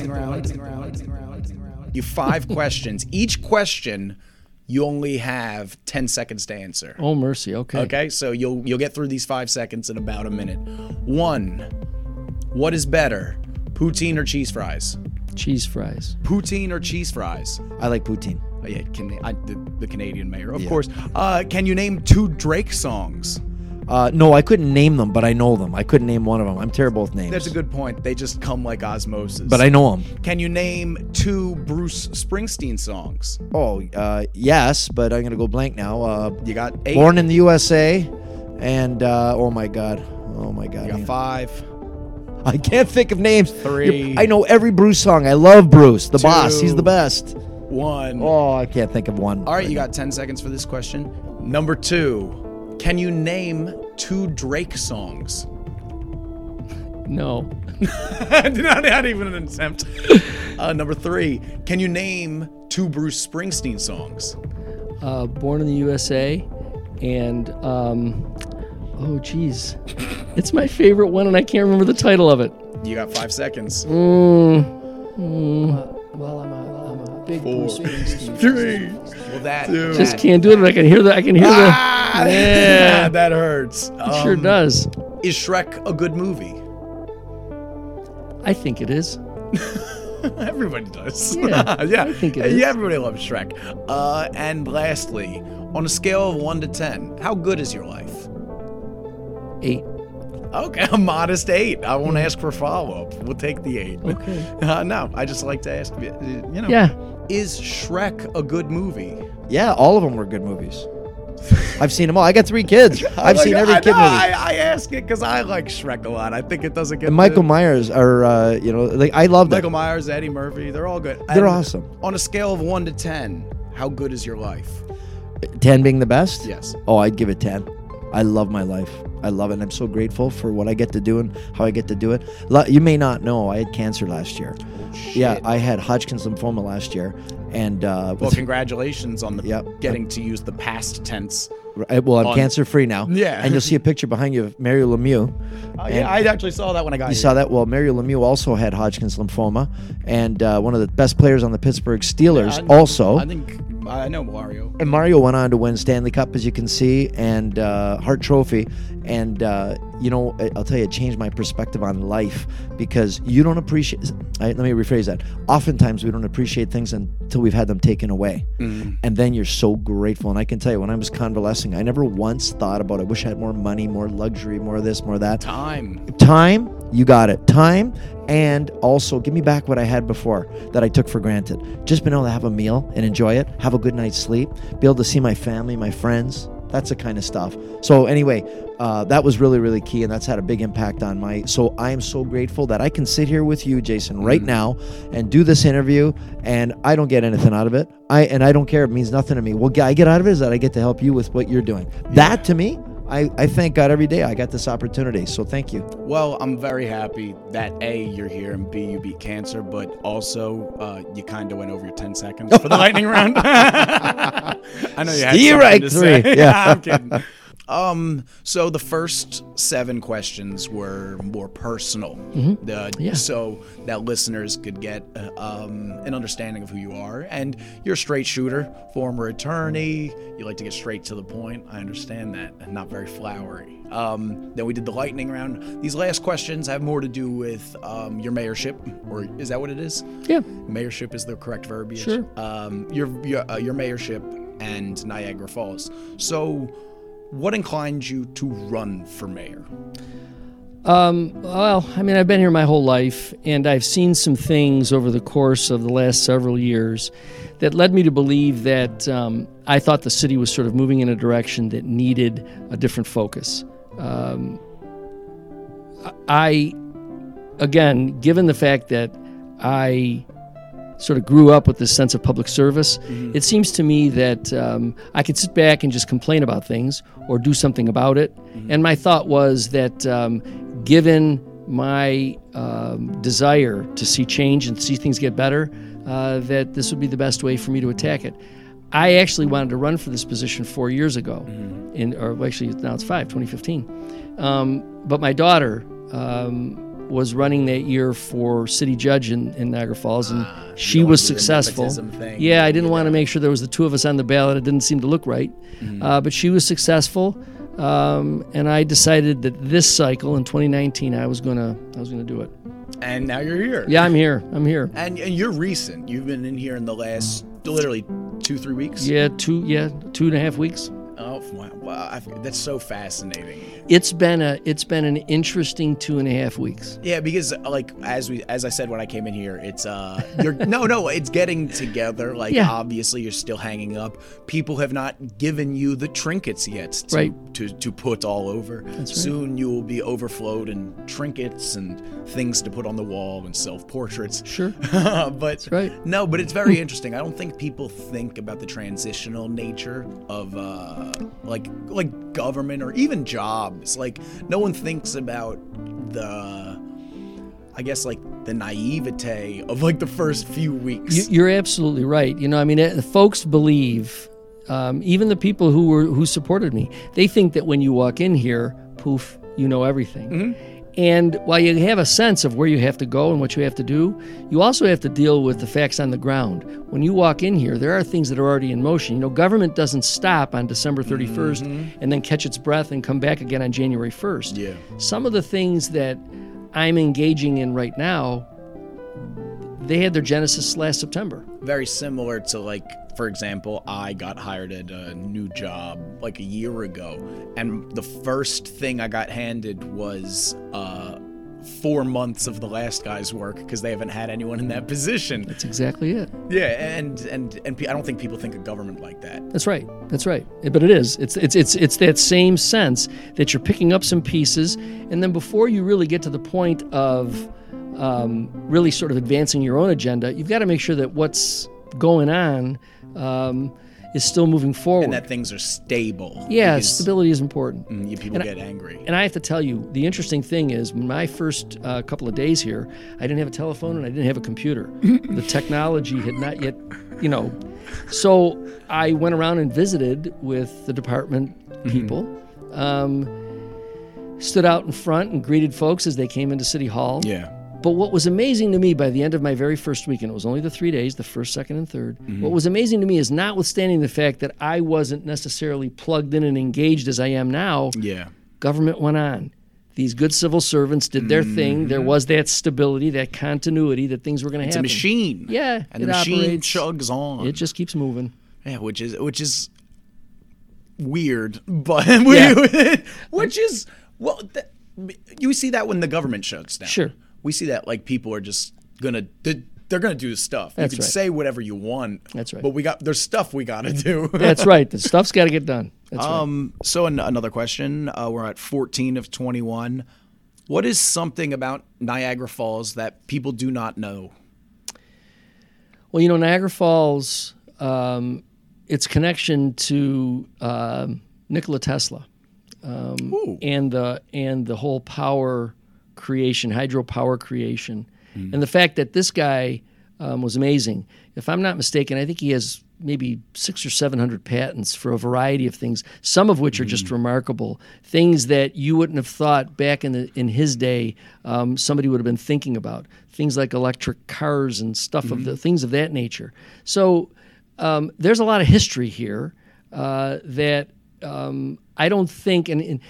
Speaker 1: You five questions. Each question, you only have ten seconds to answer.
Speaker 8: Oh mercy. Okay.
Speaker 1: Okay, so you'll you'll get through these five seconds in about a minute. One. What is better, poutine or cheese fries?
Speaker 8: Cheese fries.
Speaker 1: Poutine or cheese fries?
Speaker 9: I like poutine.
Speaker 1: Oh, yeah, can, I, the, the Canadian mayor, of
Speaker 9: Yeah.
Speaker 1: course. Uh, can you name two Drake songs?
Speaker 9: Uh, no, I couldn't name them, but I know them. I couldn't name one of them. I'm terrible with names.
Speaker 1: That's a good point. They just come like osmosis.
Speaker 9: But I know them.
Speaker 1: Can you name two Bruce Springsteen songs?
Speaker 9: Oh, uh, yes, but I'm gonna go blank now. Uh,
Speaker 1: You got eight.
Speaker 9: Born in the USA, and uh, oh my god, oh my god,
Speaker 1: You got
Speaker 9: I-
Speaker 1: five.
Speaker 9: I can't think of names.
Speaker 1: Three.
Speaker 9: You're- I know every Bruce song. I love Bruce, the boss. He's the best.
Speaker 1: One.
Speaker 9: Oh, I can't think of one.
Speaker 1: All right, you got 10 seconds for this question. Number two, can you name two Drake songs?
Speaker 8: No.
Speaker 1: I did not, not even an attempt. Uh, number three, can you name two Bruce Springsteen songs?
Speaker 8: Uh, Born in the USA, and um, oh geez, it's my favorite one, and I can't remember the title of it.
Speaker 1: You got five seconds.
Speaker 8: Mm, mm. Well, I'm a, I'm a big Bruce Springsteen.
Speaker 1: Three. Well, that
Speaker 8: Just can't do it. I can hear that. I can hear
Speaker 1: Ah,
Speaker 8: the. Yeah,
Speaker 1: that hurts.
Speaker 8: it sure
Speaker 1: Um,
Speaker 8: does.
Speaker 1: Is Shrek a good movie?
Speaker 8: I think it is.
Speaker 1: Everybody does.
Speaker 8: Yeah,
Speaker 1: yeah.
Speaker 8: I think it
Speaker 1: yeah,
Speaker 8: is.
Speaker 1: everybody loves Shrek. Uh, and lastly, on a scale of one to ten, how good is your life?
Speaker 8: Eight.
Speaker 1: Okay, a modest eight. I won't ask for follow up. We'll take the eight.
Speaker 8: Okay.
Speaker 1: Uh, no, I just like to ask. You know.
Speaker 8: Yeah.
Speaker 1: Is Shrek a good movie?
Speaker 9: Yeah, all of them were good movies. I've seen them all. I got three kids. I've
Speaker 1: like-
Speaker 9: seen every
Speaker 1: I
Speaker 9: kid
Speaker 1: know,
Speaker 9: movie.
Speaker 1: I, I ask it because I like Shrek a lot. I think it doesn't get
Speaker 9: and Michael
Speaker 1: the-
Speaker 9: Myers are, uh, you know, like I love them.
Speaker 1: Michael Myers, Eddie Murphy, they're all good.
Speaker 9: They're
Speaker 1: And
Speaker 9: awesome.
Speaker 1: On a scale of one to ten, how good is your life?
Speaker 9: Ten being the best.
Speaker 1: Yes.
Speaker 9: Oh, I'd give it ten. I love my life. I love it. And I'm so grateful for what I get to do and how I get to do it. You may not know, I had cancer last year. yeah, I had Hodgkin's lymphoma last year, and uh,
Speaker 1: Well, congratulations on the
Speaker 9: Yep.
Speaker 1: getting to use the past tense.
Speaker 9: I- well, I'm
Speaker 1: on-
Speaker 9: cancer free now.
Speaker 1: Yeah.
Speaker 9: and you'll see a picture behind you of Mario Lemieux. And-
Speaker 1: yeah, I actually saw that when I got
Speaker 9: You
Speaker 1: here.
Speaker 9: saw that? Well, Mario Lemieux also had Hodgkin's lymphoma, and uh, one of the best players on the Pittsburgh Steelers
Speaker 1: I-
Speaker 9: also.
Speaker 1: I think I know Mario.
Speaker 9: And Mario went on to win Stanley Cup, as you can see, and uh, Hart Trophy. And uh, you know, I'll tell you, it changed my perspective on life because you don't appreciate. I, let me rephrase that. Oftentimes, we don't appreciate things until we've had them taken away,
Speaker 1: Mm-hmm.
Speaker 9: and then you're so grateful. And I can tell you, when I was convalescing, I never once thought about. I wish I had more money, more luxury, more of this, more that.
Speaker 1: Time.
Speaker 9: Time, you got it. Time, and also give me back what I had before that I took for granted. Just being able to have a meal and enjoy it, have a good night's sleep, be able to see my family, my friends. That's the kind of stuff. So anyway, uh, that was really, really key, and that's had a big impact on my. So I am so grateful that I can sit here with you, Jason, right now, and do this interview, and I don't get anything out of it. I and I don't care. It means nothing to me. What I get out of it is that I get to help you with what you're doing. That to me, I, I thank God every day I got this opportunity. So thank you.
Speaker 1: Well, I'm very happy that A, you're here, and B, you beat cancer, but also uh, you kind of went over your 10 seconds for the lightning round. I know you had something
Speaker 9: right three.
Speaker 1: say.
Speaker 9: Yeah.
Speaker 1: I'm kidding. Um, so the first seven questions were more personal,
Speaker 8: Mhm.
Speaker 1: uh,
Speaker 8: Yeah.
Speaker 1: so that listeners could get uh, um, an understanding of who you are. And you're a straight shooter, former attorney. You like to get straight to the point. I understand that, and not very flowery. Um, then we did the lightning round. These last questions have more to do with um, your mayorship, or is that what it is?
Speaker 8: Yeah.
Speaker 1: Mayorship is the correct verbiage.
Speaker 8: Sure.
Speaker 1: Um, your your, uh, your mayorship and Niagara Falls. So, what inclined you to run for mayor?
Speaker 8: Um, well, I mean, I've been here my whole life, and I've seen some things over the course of the last several years that led me to believe that um, I thought the city was sort of moving in a direction that needed a different focus. Um, I, again, given the fact that I sort of grew up with this sense of public service, it seems to me that um, I could sit back and just complain about things or do something about it. And my thought was that um, given my um, desire to see change and see things get better, uh, that this would be the best way for me to attack it. I actually wanted to run for this position four years ago, in or actually now it's five, 2015. Um, but my daughter um, was running that year for city judge in, in Niagara Falls, and she was
Speaker 1: wanna do the
Speaker 8: successful. Yeah, I didn't want to make sure there was the two of us on the ballot. It didn't seem to look right,
Speaker 1: Mm-hmm.
Speaker 8: uh, but she was successful, um, and I decided that this cycle in 2019, I was gonna I was gonna do it.
Speaker 1: And now you're here.
Speaker 8: Yeah, I'm here. I'm here.
Speaker 1: And, and you're recent. You've been in here in the last literally two, three weeks.
Speaker 8: Yeah, two yeah two and a half weeks.
Speaker 1: Oh wow! wow I, that's so fascinating.
Speaker 8: It's been a it's been an interesting two and a half weeks.
Speaker 1: Yeah, because like as we as I said when I came in here, it's uh you're no no it's getting together. Like
Speaker 8: Yeah.
Speaker 1: obviously you're still hanging up. People have not given you the trinkets yet to
Speaker 8: Right.
Speaker 1: to, to put all over.
Speaker 8: That's right.
Speaker 1: Soon you will be overflowed in trinkets and things to put on the wall and self portraits.
Speaker 8: Sure.
Speaker 1: but
Speaker 8: right.
Speaker 1: no, but it's very interesting. I don't think people think about the transitional nature of uh like like government or even jobs. Like no one thinks about the I guess like the naivete of like the first few weeks.
Speaker 8: You, you're absolutely right. You know, I mean, uh, folks believe, um, even the people who were who supported me, they think that when you walk in here, poof, you know everything. And while you have a sense of where you have to go and what you have to do, you also have to deal with the facts on the ground. When you walk in here, there are things that are already in motion. You know, government doesn't stop on December mm-hmm. 31st and then catch its breath and come back again on January 1st.
Speaker 1: Yeah.
Speaker 8: Some of the things that I'm engaging in right now, they had their genesis last September.
Speaker 1: Very similar to like for example i got hired at a new job like a year ago and the first thing i got handed was uh four months of the last guy's work because they haven't had anyone in that position
Speaker 8: That's exactly it.
Speaker 1: yeah and and and i don't think people think of government like that
Speaker 8: That's right. That's right. But it is. It's it's it's it's that same sense that you're picking up some pieces, and then before you really get to the point of um, really sort of advancing your own agenda, you've got to make sure that what's going on um, is still moving forward.
Speaker 1: and that things are stable
Speaker 8: yeah, stability is important.
Speaker 1: mm, people
Speaker 8: And I-
Speaker 1: get angry
Speaker 8: And I have to tell you, the interesting thing is, my first uh, couple of days here, I didn't have a telephone and I didn't have a computer. the technology had not yet, you know. So I went around and visited with the department people, um, stood out in front and greeted folks as they came into City Hall.
Speaker 1: yeah
Speaker 8: But what was amazing to me by the end of my very first week, and it was only the three days, the first, second, and 3rd mm-hmm. what was amazing to me is notwithstanding the fact that I wasn't necessarily plugged in and engaged as I am now,
Speaker 1: yeah
Speaker 8: government went on. These good civil servants did their thing. There mm-hmm. was that stability, that continuity, that things were going to happen.
Speaker 1: it's a machine
Speaker 8: Yeah,
Speaker 1: and the machine
Speaker 8: operates.
Speaker 1: chugs on
Speaker 8: It just keeps moving.
Speaker 1: Yeah, which is which is weird, but we, which is well, th- you see that when the government shuts down.
Speaker 8: Sure.
Speaker 1: We see that like people are just gonna they're, they're gonna do stuff.
Speaker 8: That's
Speaker 1: you can
Speaker 8: right.
Speaker 1: say whatever you want.
Speaker 8: That's right.
Speaker 1: But we got there's stuff we gotta do.
Speaker 8: That's right. The stuff's got to get done. That's right.
Speaker 1: um. So an- another question. Uh, we're at 14 of 21. What is something about Niagara Falls that people do not know?
Speaker 8: Well, you know, Niagara Falls, um, its connection to um, Nikola Tesla um, and the and the whole power creation, hydropower creation, and the fact that this guy um, was amazing. If I'm not mistaken, I think he has maybe six or seven hundred patents for a variety of things, some of which are just remarkable. Things that you wouldn't have thought back in the in his day um, somebody would have been thinking about. Things like electric cars and stuff of the things of that nature. So um, there's a lot of history here uh, that um, I don't think, and, and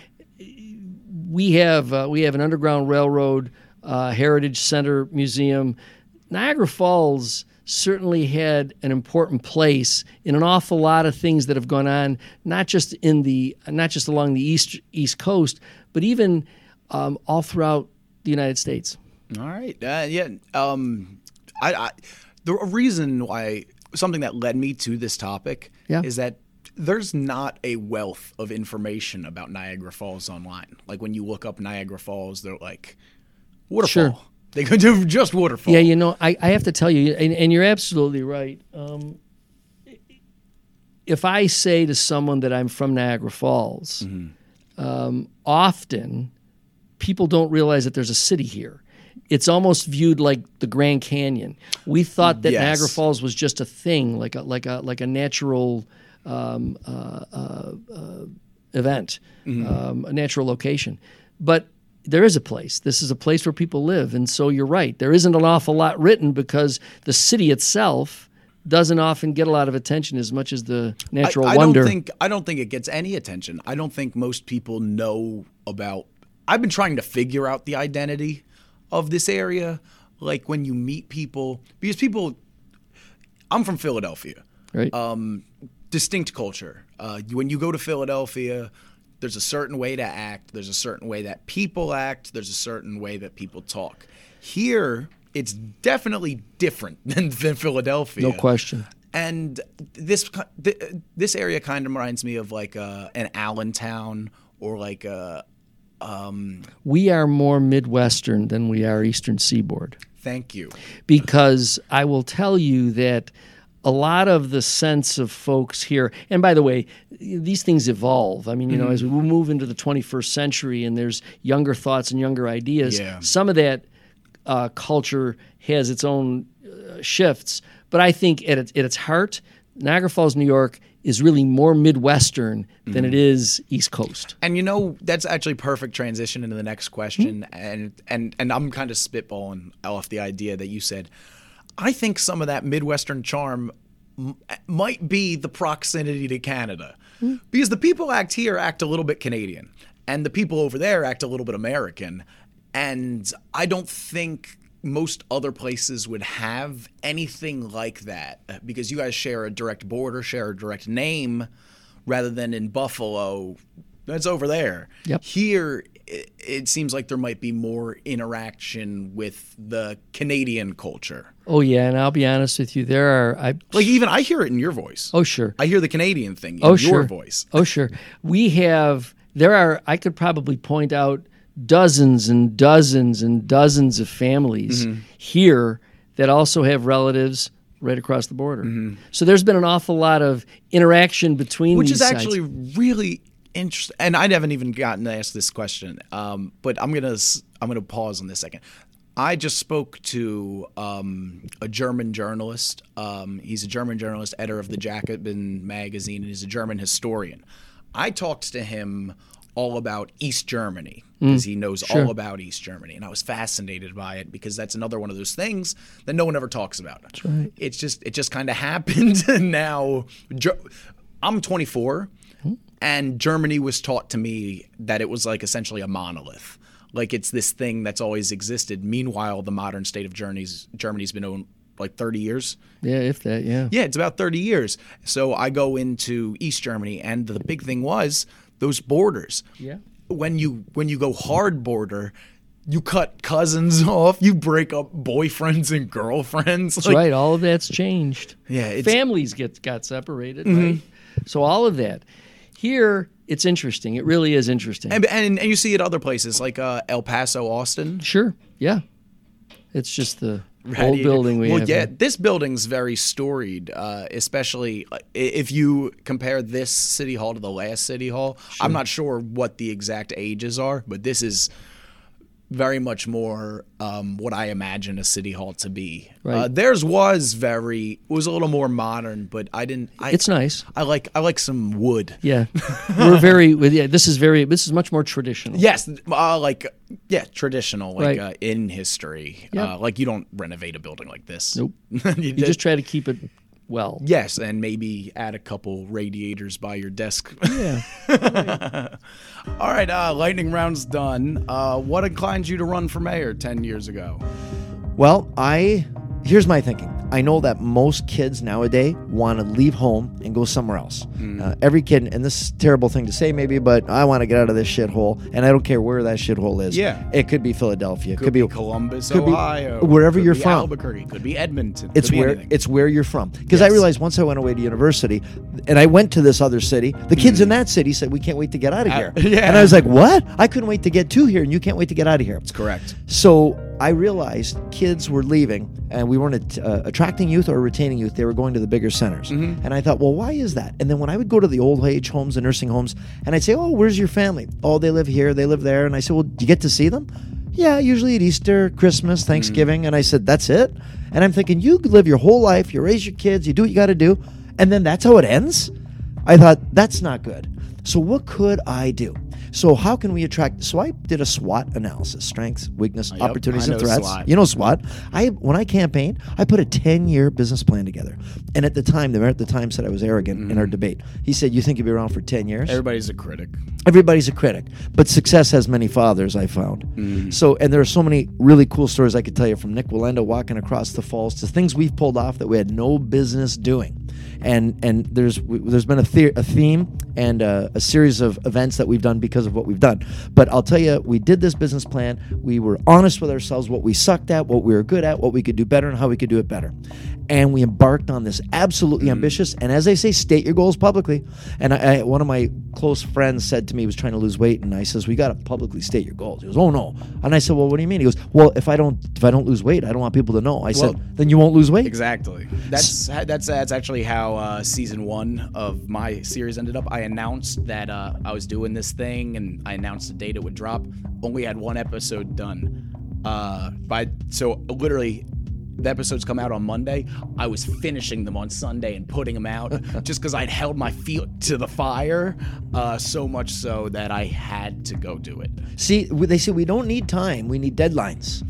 Speaker 8: we have uh, we have an underground railroad uh, heritage center museum. Niagara Falls certainly had an important place in an awful lot of things that have gone on, not just in the not just along the east east coast, but even um, all throughout the United States.
Speaker 1: All right. Uh, yeah. Um, I, I the reason why something that led me to this topic
Speaker 8: Yeah.
Speaker 1: is that there's not a wealth of information about Niagara Falls online. Like when you look up Niagara Falls, they're like waterfall.
Speaker 8: Sure.
Speaker 1: They could do just waterfall.
Speaker 8: Yeah, you know, I, I have to tell you, and, and you're absolutely right. Um, if I say to someone that I'm from Niagara Falls, um, often people don't realize that there's a city here. It's almost viewed like the Grand Canyon. We thought that
Speaker 1: Yes.
Speaker 8: Niagara Falls was just a thing, like a like a like a natural um, uh, uh, uh, event, um, a natural location. But there is a place. This is a place where people live, and so you're right. There isn't an awful lot written because the city itself doesn't often get a lot of attention as much as the natural
Speaker 1: I, I
Speaker 8: wonder.
Speaker 1: don't think I don't think it gets any attention. I don't think most people know about. I've been trying to figure out the identity of this area. Like when you meet people, because people. I'm from Philadelphia.
Speaker 8: right?
Speaker 1: um, distinct culture. Uh, when you go to Philadelphia, there's a certain way to act. There's a certain way that people act. There's a certain way that people talk. Here, it's definitely different than, than Philadelphia.
Speaker 8: no question.
Speaker 1: And this this area kind of reminds me of like uh, an Allentown or like a. Um,
Speaker 8: We are more Midwestern than we are Eastern Seaboard.
Speaker 1: thank you.
Speaker 8: because I will tell you that a lot of the sense of folks here, and by the way, these things evolve. I mean, you know, as we move into the 21st century and there's younger thoughts and younger ideas,
Speaker 1: Yeah.
Speaker 8: some of that uh, culture has its own uh, shifts. But I think at its, at its heart, Niagara Falls, New York is really more Midwestern than it is East Coast.
Speaker 1: And you know that's actually perfect transition into the next question, and and and I'm kind of spitballing off the idea that you said. I think some of that Midwestern charm m- might be the proximity to Canada, because the people act here act a little bit Canadian, and the people over there act a little bit American, and I don't think most other places would have anything like that uh, because you guys share a direct border, share a direct name, rather than in Buffalo, that's over there.
Speaker 8: Yep.
Speaker 1: Here, it, it seems like there might be more interaction with the Canadian culture.
Speaker 8: Oh yeah, and I'll be honest with you, there are I
Speaker 1: Like even I hear it in your voice.
Speaker 8: oh sure.
Speaker 1: I hear the Canadian thing in
Speaker 8: oh,
Speaker 1: your
Speaker 8: sure.
Speaker 1: voice.
Speaker 8: Oh, sure. We have, there are, I could probably point out dozens and dozens and dozens of families
Speaker 1: Mm-hmm.
Speaker 8: here that also have relatives right across the border.
Speaker 1: Mm-hmm.
Speaker 8: So there's been an awful lot of interaction between
Speaker 1: which is
Speaker 8: sides.
Speaker 1: actually really interesting. And I haven't even gotten to ask this question, um, but I'm gonna I'm gonna pause on this second. I just spoke to um, a German journalist. Um, he's a German journalist, editor of the Jacobin magazine, and he's a German historian. I talked to him all about East Germany because he knows all about East Germany, and I was fascinated by it because that's another one of those things that no one ever talks about. That's
Speaker 8: right.
Speaker 1: It's just it just kind of happened, and now I'm 24, and Germany was taught to me that it was like essentially a monolith. Like it's this thing that's always existed. Meanwhile, the modern state of Germany's Germany's been owned like 30 years.
Speaker 8: yeah, if that, yeah.
Speaker 1: Yeah, it's about 30 years. So I go into East Germany, and the big thing was those borders.
Speaker 8: Yeah.
Speaker 1: When you when you go hard border, you cut cousins off, you break up boyfriends and girlfriends. Like,
Speaker 8: right. All of that's changed.
Speaker 1: Yeah, it's- Mm-hmm.
Speaker 8: families get got separated, right? So all of that. Here, it's interesting. It really is interesting.
Speaker 1: And, and and you see it other places like uh, El Paso, Austin.
Speaker 8: sure, yeah. It's just the old building we
Speaker 1: well,
Speaker 8: have.
Speaker 1: yeah, this building's very storied, uh, especially uh, if you compare this city hall to the last city hall. I'm not sure what the exact ages are, but this is very much more um, what I imagine a city hall to be.
Speaker 8: Right.
Speaker 1: Uh, theirs was very was a little more modern, but I didn't. I,
Speaker 8: It's nice.
Speaker 1: I like I like some wood.
Speaker 8: Yeah, we're very. Yeah, this is very. This is much more traditional.
Speaker 1: Yes, uh, like yeah, traditional, like
Speaker 8: Right.
Speaker 1: uh, in history.
Speaker 8: Yep.
Speaker 1: Uh, like you don't renovate a building like this.
Speaker 8: Nope.
Speaker 1: you
Speaker 8: You just try to keep it well.
Speaker 1: yes, and maybe add a couple radiators by your desk.
Speaker 8: Yeah.
Speaker 1: All right, uh, lightning round's done. Uh, what inclined you to run for mayor ten years ago?
Speaker 9: Well, I here's my thinking. I know that most kids nowadays want to leave home and go somewhere else.
Speaker 1: Mm.
Speaker 9: Uh, every kid, and this is a terrible thing to say, maybe, but I want to get out of this shithole, and I don't care where that shithole is.
Speaker 1: Yeah.
Speaker 9: it could be Philadelphia, it
Speaker 1: Could,
Speaker 9: could,
Speaker 1: be, Columbus,
Speaker 9: could be
Speaker 1: Ohio,
Speaker 9: wherever
Speaker 1: could
Speaker 9: you're
Speaker 1: be
Speaker 9: from.
Speaker 1: Albuquerque, could be Edmonton.
Speaker 9: It's where
Speaker 1: anything.
Speaker 9: it's where you're from. Because I realized once I went away to university, and I went to this other city, the kids in that city said, "We can't wait to get out of
Speaker 1: Uh,
Speaker 9: here."
Speaker 1: yeah.
Speaker 9: And I was like, "What? I couldn't wait to get to here, and you can't wait to get out of here."
Speaker 1: That's correct.
Speaker 9: So I realized kids were leaving, and we weren't uh, attracting youth or retaining youth. They were going to the bigger centers.
Speaker 1: Mm-hmm.
Speaker 9: And I thought, well, why is that? And then when I would go to the old age homes and nursing homes, and I'd say, oh, where's your family? Oh, they live here, they live there. And I said, well, do you get to see them? Yeah, usually at Easter, Christmas, Thanksgiving. And I said, that's it. And I'm thinking, you live your whole life, you raise your kids, you do what you got to do, and then that's how it ends. I thought that's not good. So what could I do? So how can we attract? So I did a SWOT analysis: strengths, weakness,
Speaker 1: Yep,
Speaker 9: opportunities, and threats.
Speaker 1: SWOT.
Speaker 9: You know SWOT. I when I campaigned, I put a ten-year business plan together. And at the time, the mayor at the time said I was arrogant in our mm-hmm. debate. He said, "You think you'll be around for ten years?"
Speaker 1: Everybody's a critic.
Speaker 9: Everybody's a critic, but success has many fathers. I found mm-hmm. so, and there are so many really cool stories I could tell you from Nik Wallenda walking across the falls to things we've pulled off that we had no business doing, and and there's there's been a, the- a theme and a, a series of events that we've done because of what we've done. But I'll tell you, we did this business plan. We were honest with ourselves, what we sucked at, what we were good at, what we could do better, and how we could do it better. And we embarked on this absolutely ambitious. And as I say, state your goals publicly. And I, I, one of my close friends said to me, he was trying to lose weight, and I says, "We got to publicly state your goals." He goes, "Oh no!" And I said, "Well, what do you mean?" He goes, "Well, if I don't, if I don't lose weight, I don't want people to know." I
Speaker 1: Well-
Speaker 9: said, "Then you won't lose weight."
Speaker 1: Exactly. That's that's that's actually how uh, season one of my series ended up. I announced that uh, I was doing this thing, and I announced the date it would drop. Only had one episode done. Uh, by so literally, the episodes come out on Monday. I was finishing them on Sunday and putting them out just because I'd held my feet to the fire, uh, so much so that I had to go do it.
Speaker 9: See, they say we don't need time; we need deadlines.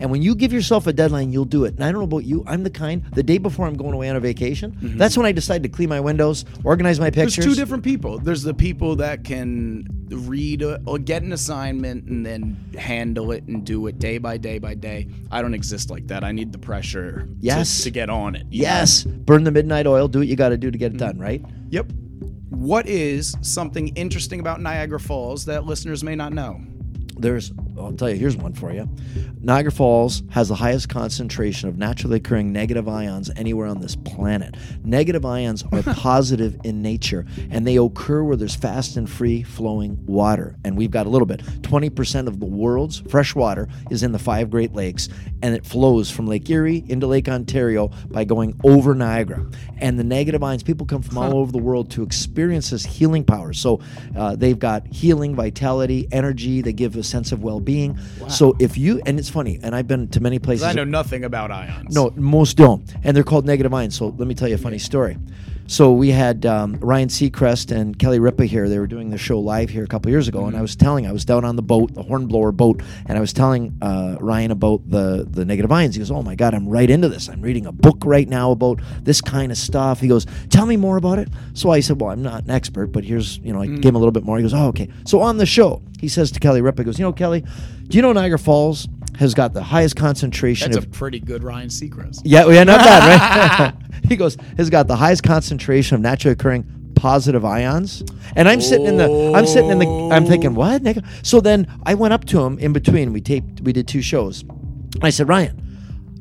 Speaker 9: And when you give yourself a deadline, you'll do it. And I don't know about you; I'm the kind. The day before I'm going away on a vacation, mm-hmm. that's when I decide to clean my windows, organize my pictures.
Speaker 1: There's two different people. There's the people that can read a, or get an assignment and then handle it and do it day by day by day. I don't exist like that. I need the pressure
Speaker 9: Yes.
Speaker 1: to, get on it. you know?
Speaker 9: Yes, burn the midnight oil. Do what you got to do to get it mm-hmm. done. Right.
Speaker 1: Yep. What is something interesting about Niagara Falls that listeners may not know?
Speaker 9: There's, I'll tell you, here's one for you. Niagara Falls has the highest concentration of naturally occurring negative ions anywhere on this planet. Negative ions are positive in nature, and they occur where there's fast and free flowing water. And we've got a little bit. 20% of the world's fresh water is in the five Great Lakes, and it flows from Lake Erie into Lake Ontario by going over Niagara. And the negative ions, people come from all over the world to experience this healing power. So uh, they've got healing, vitality, energy. They give a sense of well-being. So if you and it's funny, and I've been to many places.
Speaker 1: I know nothing about ions.
Speaker 9: No, most don't, and they're called negative ions. So let me tell you a funny story. So we had um, Ryan Seacrest and Kelly Ripa here. They were doing the show live here a couple years ago, and I was telling, I was down on the boat, the hornblower boat, and I was telling uh, Ryan about the the negative ions. He goes, "Oh my God, I'm right into this. I'm reading a book right now about this kind of stuff." He goes, "Tell me more about it." So I said, "Well, I'm not an expert, but here's, you know, I gave him a little bit more." He goes, "Oh, okay." So on the show, he says to Kelly Ripa, he goes, "You know, Kelly, do you know Niagara Falls has got the highest concentration
Speaker 1: That's
Speaker 9: of
Speaker 1: a pretty good Ryan Seacrest.
Speaker 9: yeah, yeah, not bad, right? he goes, has got the highest concentration of naturally occurring positive ions. And I'm sitting in the, I'm sitting in the, I'm thinking, what? So then I went up to him in between. We taped, we did two shows. I said, Ryan,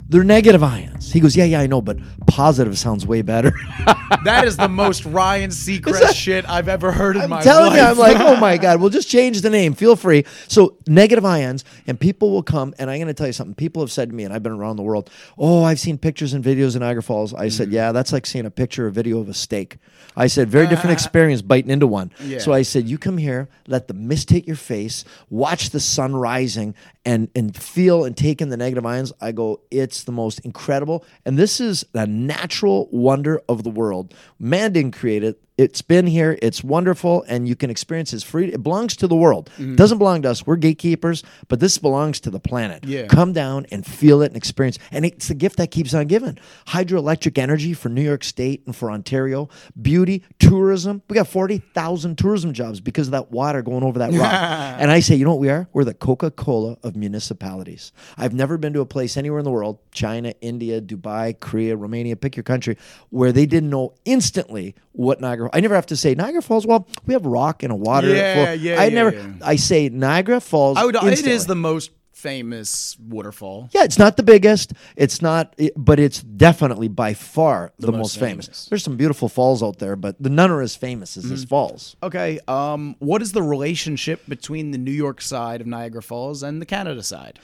Speaker 9: They're negative ions. He goes, Yeah, yeah, I know, but positive sounds way better.
Speaker 1: That is the most Ryan Seacrest shit I've ever heard in my life.
Speaker 9: I'm telling
Speaker 1: life.
Speaker 9: you, I'm like, oh my God, we'll just change the name. Feel free. So, negative ions, and people will come, and I'm going to tell you something. People have said to me, and I've been around the world, oh, I've seen pictures and videos in Niagara Falls. I
Speaker 1: Mm-hmm.
Speaker 9: said, yeah, that's like seeing a picture or video of a steak. I said, very different experience biting into one.
Speaker 1: Yeah.
Speaker 9: So I said, you come here, let the mist hit your face, watch the sun rising, and and feel and take in the negative ions. I go, it's the most incredible, and this is a natural wonder of the world. Man didn't create it. It's been here. It's wonderful, and you can experience it free. It belongs to the world.
Speaker 1: Mm-hmm.
Speaker 9: Doesn't belong to us. We're gatekeepers, but this belongs to the planet.
Speaker 1: Yeah.
Speaker 9: Come down and feel it and experience. And it's the gift that keeps on giving. Hydroelectric energy for New York State and for Ontario. Beauty, tourism. We got 40,000 tourism jobs because of that water going over that rock. and I say, you know what we are? We're the Coca Cola of municipalities. I've never been to a place anywhere in the world, China, India, Dubai, Korea, Romania, pick your country, where they didn't know instantly what Niagara. I never have to say Niagara Falls. Well, we have rock and a water.
Speaker 1: Yeah,
Speaker 9: flow."
Speaker 1: yeah,
Speaker 9: I
Speaker 1: yeah,
Speaker 9: never.
Speaker 1: yeah.
Speaker 9: I say Niagara Falls.
Speaker 1: I would, it is the most famous waterfall.
Speaker 9: Yeah, it's not the biggest. It's not, it- but it's definitely by far the, most,
Speaker 1: most
Speaker 9: famous.
Speaker 1: famous.
Speaker 9: There's some beautiful falls out there, but the none are as famous as
Speaker 1: Mm-hmm.
Speaker 9: this falls.
Speaker 1: Okay, um, what is the relationship between the New York side of Niagara Falls and the Canada side?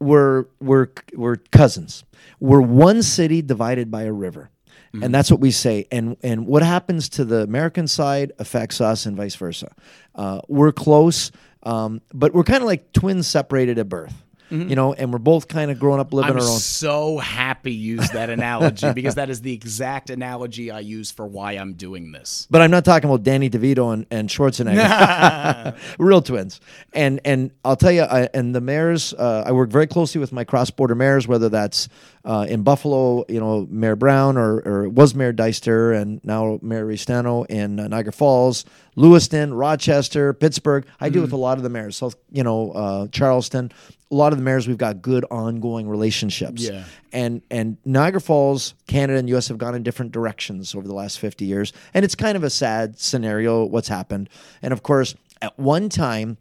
Speaker 9: We're we're we're cousins. We're one city divided by a river.
Speaker 1: Mm-hmm.
Speaker 9: And that's what we say. And and what happens to the American side affects us, and vice versa. Uh, we're close, um, but we're kind of like twins separated at birth. You know, and we're both kind of growing up living
Speaker 1: Mm-hmm. I'm
Speaker 9: our own.
Speaker 1: so happy you used that analogy because that is the exact analogy I use for why I'm doing this.
Speaker 9: But I'm not talking about Danny DeVito and, and Schwarzenegger, real twins. And and I'll tell you, I, and the mayors, uh, I work very closely with my cross border mayors, whether that's uh, in Buffalo, you know, Mayor Brown, or, or was Mayor Dyster, and now Mayor Restaino in uh, Niagara Falls, Lewiston, Rochester, Pittsburgh. I deal with a lot of the mayors, South, you know, uh, Charleston. A lot of the mayors, we've got good ongoing relationships
Speaker 1: Yeah.
Speaker 9: and and Niagara Falls, Canada and US have gone in different directions over the last 50 years and it's kind of a sad scenario what's happened and of course at one time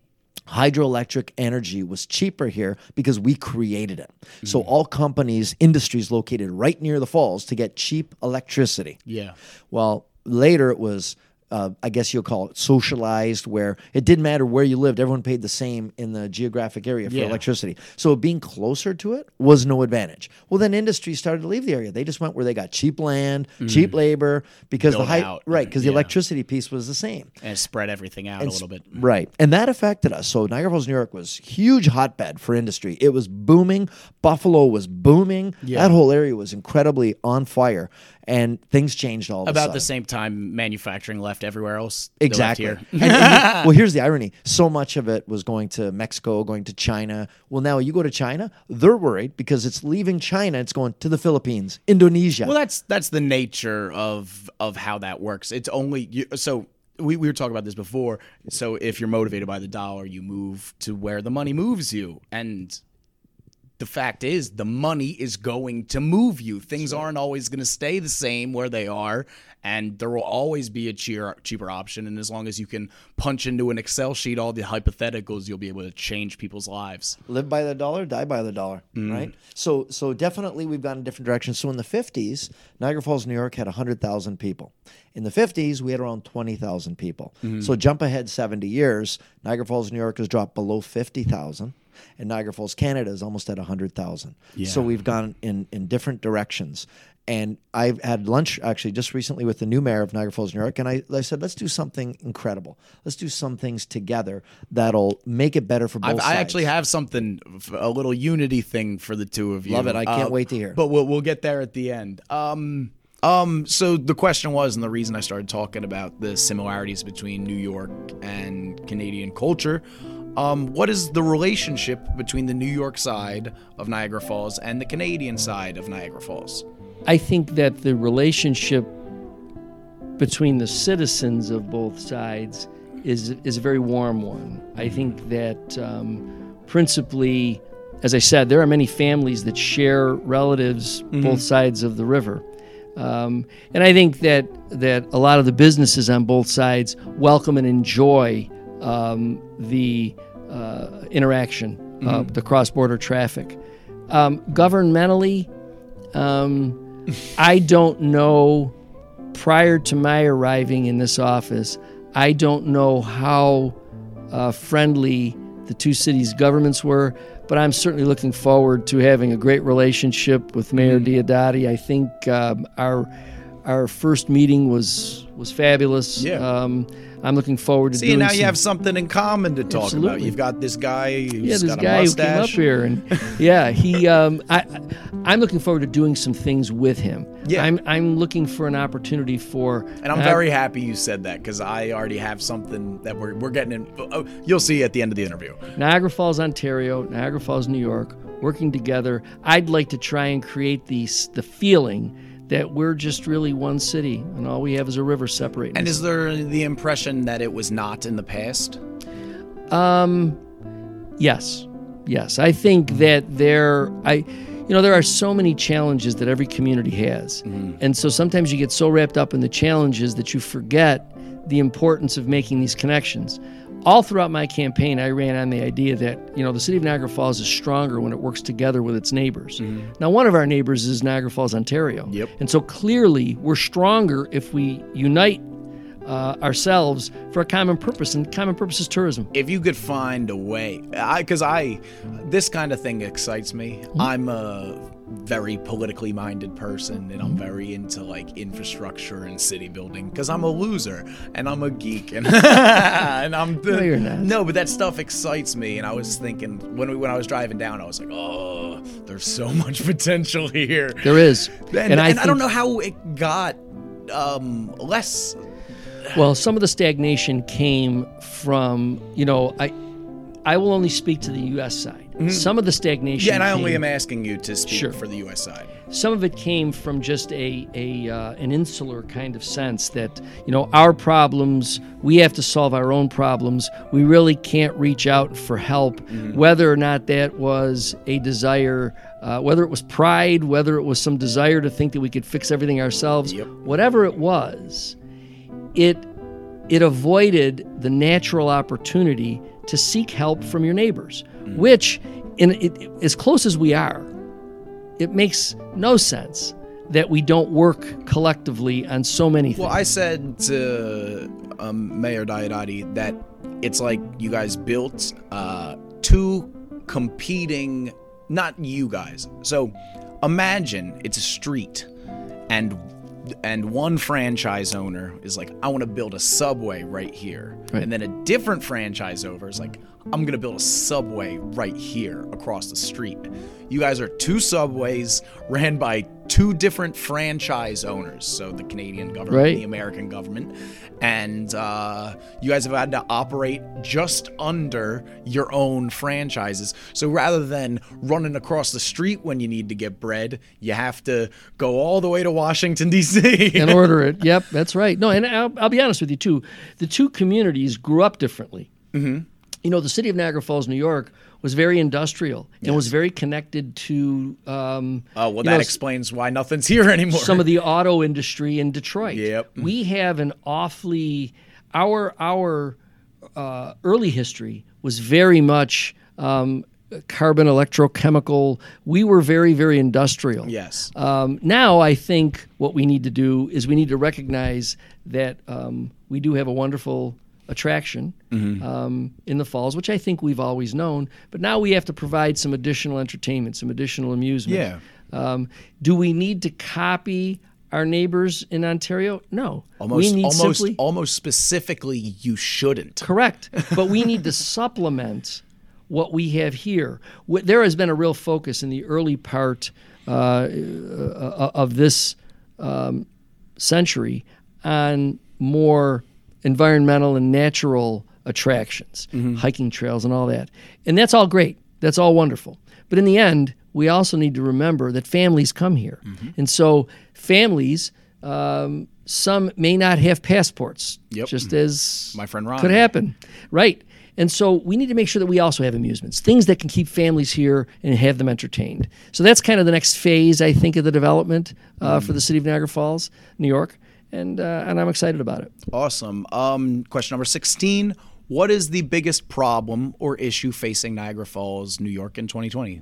Speaker 9: hydroelectric energy was cheaper here because we created it so all companies industries located right near the falls to get cheap electricity
Speaker 1: Yeah.
Speaker 9: well, later it was, uh, I guess you'll call it socialized, where it didn't matter where you lived, everyone paid the same in the geographic area for
Speaker 1: Yeah.
Speaker 9: electricity. So being closer to it was no advantage. Well, then industry started to leave the area. They just went where they got cheap land, cheap labor, because.
Speaker 1: Build
Speaker 9: the high,
Speaker 1: out.
Speaker 9: right, because the
Speaker 1: Yeah.
Speaker 9: electricity piece was the same.
Speaker 1: And spread everything out a little bit.
Speaker 9: Right. And that affected us. So Niagara Falls, New York was huge hotbed for industry. It was booming. Buffalo was booming.
Speaker 1: Yeah.
Speaker 9: That whole area was incredibly on fire. And things changed all of a
Speaker 1: About the same time manufacturing left everywhere else. left
Speaker 9: Exactly.
Speaker 1: here.
Speaker 9: And- and well, here's the irony. So much of it was going to Mexico, going to China. Well, now you go to China, they're worried because it's leaving China, it's going to the Philippines, Indonesia.
Speaker 1: Well, that's that's the nature of of how that works. It's only you, so. We, we were talking about this before. So if you're motivated by the dollar, you move to where the money moves you, and the fact is, the money is going to move you. Things aren't always going to stay the same where they are, and there will always be a cheaper cheaper option. And as long as you can punch into an Excel sheet all the hypotheticals, you'll be able to change people's lives.
Speaker 9: live by the dollar, die by the dollar,
Speaker 1: Mm.
Speaker 9: right? So, so definitely we've gone in different directions. So in the 50s, Niagara Falls, New York had 100,000 people. In the 50s, we had around 20,000 people.
Speaker 1: Mm-hmm.
Speaker 9: So jump ahead 70 years, Niagara Falls, New York has dropped below 50,000. And Niagara Falls, Canada is almost at 100,000. So we've gone in, in different directions. And I've had lunch actually just recently with the new mayor of Niagara Falls, New York. And I, I said, let's do something incredible. Let's do some things together that'll make it better for both
Speaker 1: I've,
Speaker 9: sides.
Speaker 1: I actually have something, a little unity thing for the two of you.
Speaker 9: Love it. I can't
Speaker 1: Uh,
Speaker 9: wait to hear.
Speaker 1: But we'll we'll get there at the end. Um, um. So the question was, and the reason I started talking about the similarities between New York and Canadian culture. Um, what is the relationship between the New York side of Niagara Falls and the Canadian side of Niagara Falls?
Speaker 8: I think that the relationship between the citizens of both sides is is a very warm one. I think that um, principally, as I said, there are many families that share relatives both sides of the river. Um, and I think that that a lot of the businesses on both sides welcome and enjoy um, the uh, interaction, uh, the cross-border traffic. Um, governmentally, Um, I don't know. Prior to my arriving in this office, I don't know how uh, friendly the two cities' governments were, but I'm certainly looking forward to having a great relationship with Mayor Diodati. I think um, our our first meeting was was fabulous.
Speaker 1: Yeah.
Speaker 8: Um, I'm looking forward to doing See,
Speaker 1: now you have something in common to talk about. You've got this guy who's
Speaker 8: yeah, this
Speaker 1: got a
Speaker 8: guy who came up here, and yeah, he. Um, I, I'm looking forward to doing some things with him.
Speaker 1: Yeah.
Speaker 8: I'm I'm looking for an opportunity for.
Speaker 1: And I'm
Speaker 8: I-
Speaker 1: very happy you said that because I already have something that we're, we're getting in. Oh, you'll see at the end of the interview.
Speaker 8: Niagara Falls, Ontario, Niagara Falls, New York, working together. I'd like to try and create the the feeling that we're just really one city, and all we have is a river separating.
Speaker 1: And is there the impression that it was not in the past?
Speaker 8: Um, yes, yes. I think that there, I, you know, there are so many challenges that every community has, and so sometimes you get so wrapped up in the challenges that you forget the importance of making these connections. All throughout my campaign, I ran on the idea that you know the city of Niagara Falls is stronger when it works together with its neighbors. Now, one of our neighbors is Niagara Falls, Ontario,
Speaker 1: Yep.
Speaker 8: and so clearly we're stronger if we unite uh, ourselves for a common purpose, and common purpose is tourism.
Speaker 1: If you could find a way, because I, this kind of thing excites me. I'm a very politically minded person, and I'm very into like infrastructure and city building because I'm a loser and I'm a geek and and I'm the,
Speaker 8: No,
Speaker 1: no, but that stuff excites me. And I was thinking when we, when I was driving down, I was like, oh, there's so much potential here.
Speaker 8: There is,
Speaker 1: And,
Speaker 8: and, I,
Speaker 1: and I don't know how it got um, less.
Speaker 8: Well, some of the stagnation came from you know I, I will only speak to the U.S. side. Some of the stagnation.
Speaker 1: Mm-hmm. Yeah, and I only
Speaker 8: came-
Speaker 1: am asking you to speak
Speaker 8: Sure.
Speaker 1: for the U.S. side.
Speaker 8: Some of it came from just a a uh, an insular kind of sense that you know our problems we have to solve our own problems. We really can't reach out for help,
Speaker 1: Mm-hmm.
Speaker 8: whether or not that was a desire, uh, whether it was pride, whether it was some desire to think that we could fix everything ourselves.
Speaker 1: Yep.
Speaker 8: Whatever it was, it it avoided the natural opportunity to seek help from your neighbors, which, in it, as close as we are, it makes no sense that we don't work collectively on so many things.
Speaker 1: Well, I said to um, Mayor Diodati that it's like you guys built uh, two competing, not you guys. So imagine it's a street, and and one franchise owner is like, I want to build a subway right here,
Speaker 8: Right.
Speaker 1: and then a different franchise owner is like, I'm gonna build a subway right here across the street. You guys are two subways ran by two different franchise owners, so the Canadian government,
Speaker 8: Right.
Speaker 1: the American government, and uh, you guys have had to operate just under your own franchises. So rather than running across the street when you need to get bread, you have to go all the way to Washington D.C.
Speaker 8: and order it. Yep, that's right. No, and I'll, I'll be honest with you too. The two communities grew up differently. Mm-hmm. You know, the city of Niagara Falls, New York, was very industrial and was very connected to. Um,
Speaker 1: Oh well, that
Speaker 8: know,
Speaker 1: explains why nothing's here anymore.
Speaker 8: some of the auto industry in Detroit.
Speaker 1: Yep.
Speaker 8: We have an awfully our our uh, early history was very much um, carbon electrochemical. We were very very industrial.
Speaker 1: yes.
Speaker 8: Um, now I think what we need to do is we need to recognize that um, we do have a wonderful attraction
Speaker 1: Mm-hmm.
Speaker 8: um, in the falls, which I think we've always known. But now we have to provide some additional entertainment, some additional amusement.
Speaker 1: Yeah.
Speaker 8: Um, do we need to copy our neighbors in Ontario? No.
Speaker 1: almost, almost,
Speaker 8: simply
Speaker 1: almost specifically, you shouldn't.
Speaker 8: correct, but we need to supplement what we have here. There has been a real focus in the early part uh, uh, of this um, century on more environmental and natural attractions, hiking trails, and all that. And that's all great. That's all wonderful. But in the end, we also need to remember that families come here. And so, families, um, some may not have passports,
Speaker 1: Yep.
Speaker 8: just as
Speaker 1: My friend Ron.
Speaker 8: could happen. Right. And so we need to make sure that we also have amusements, things that can keep families here and have them entertained. So that's kind of the next phase, I think, of the development uh, for the city of Niagara Falls, New York, and uh, and I'm excited about it.
Speaker 1: Awesome. Um, question number 16. What is the biggest problem or issue facing Niagara Falls, New York in 2020?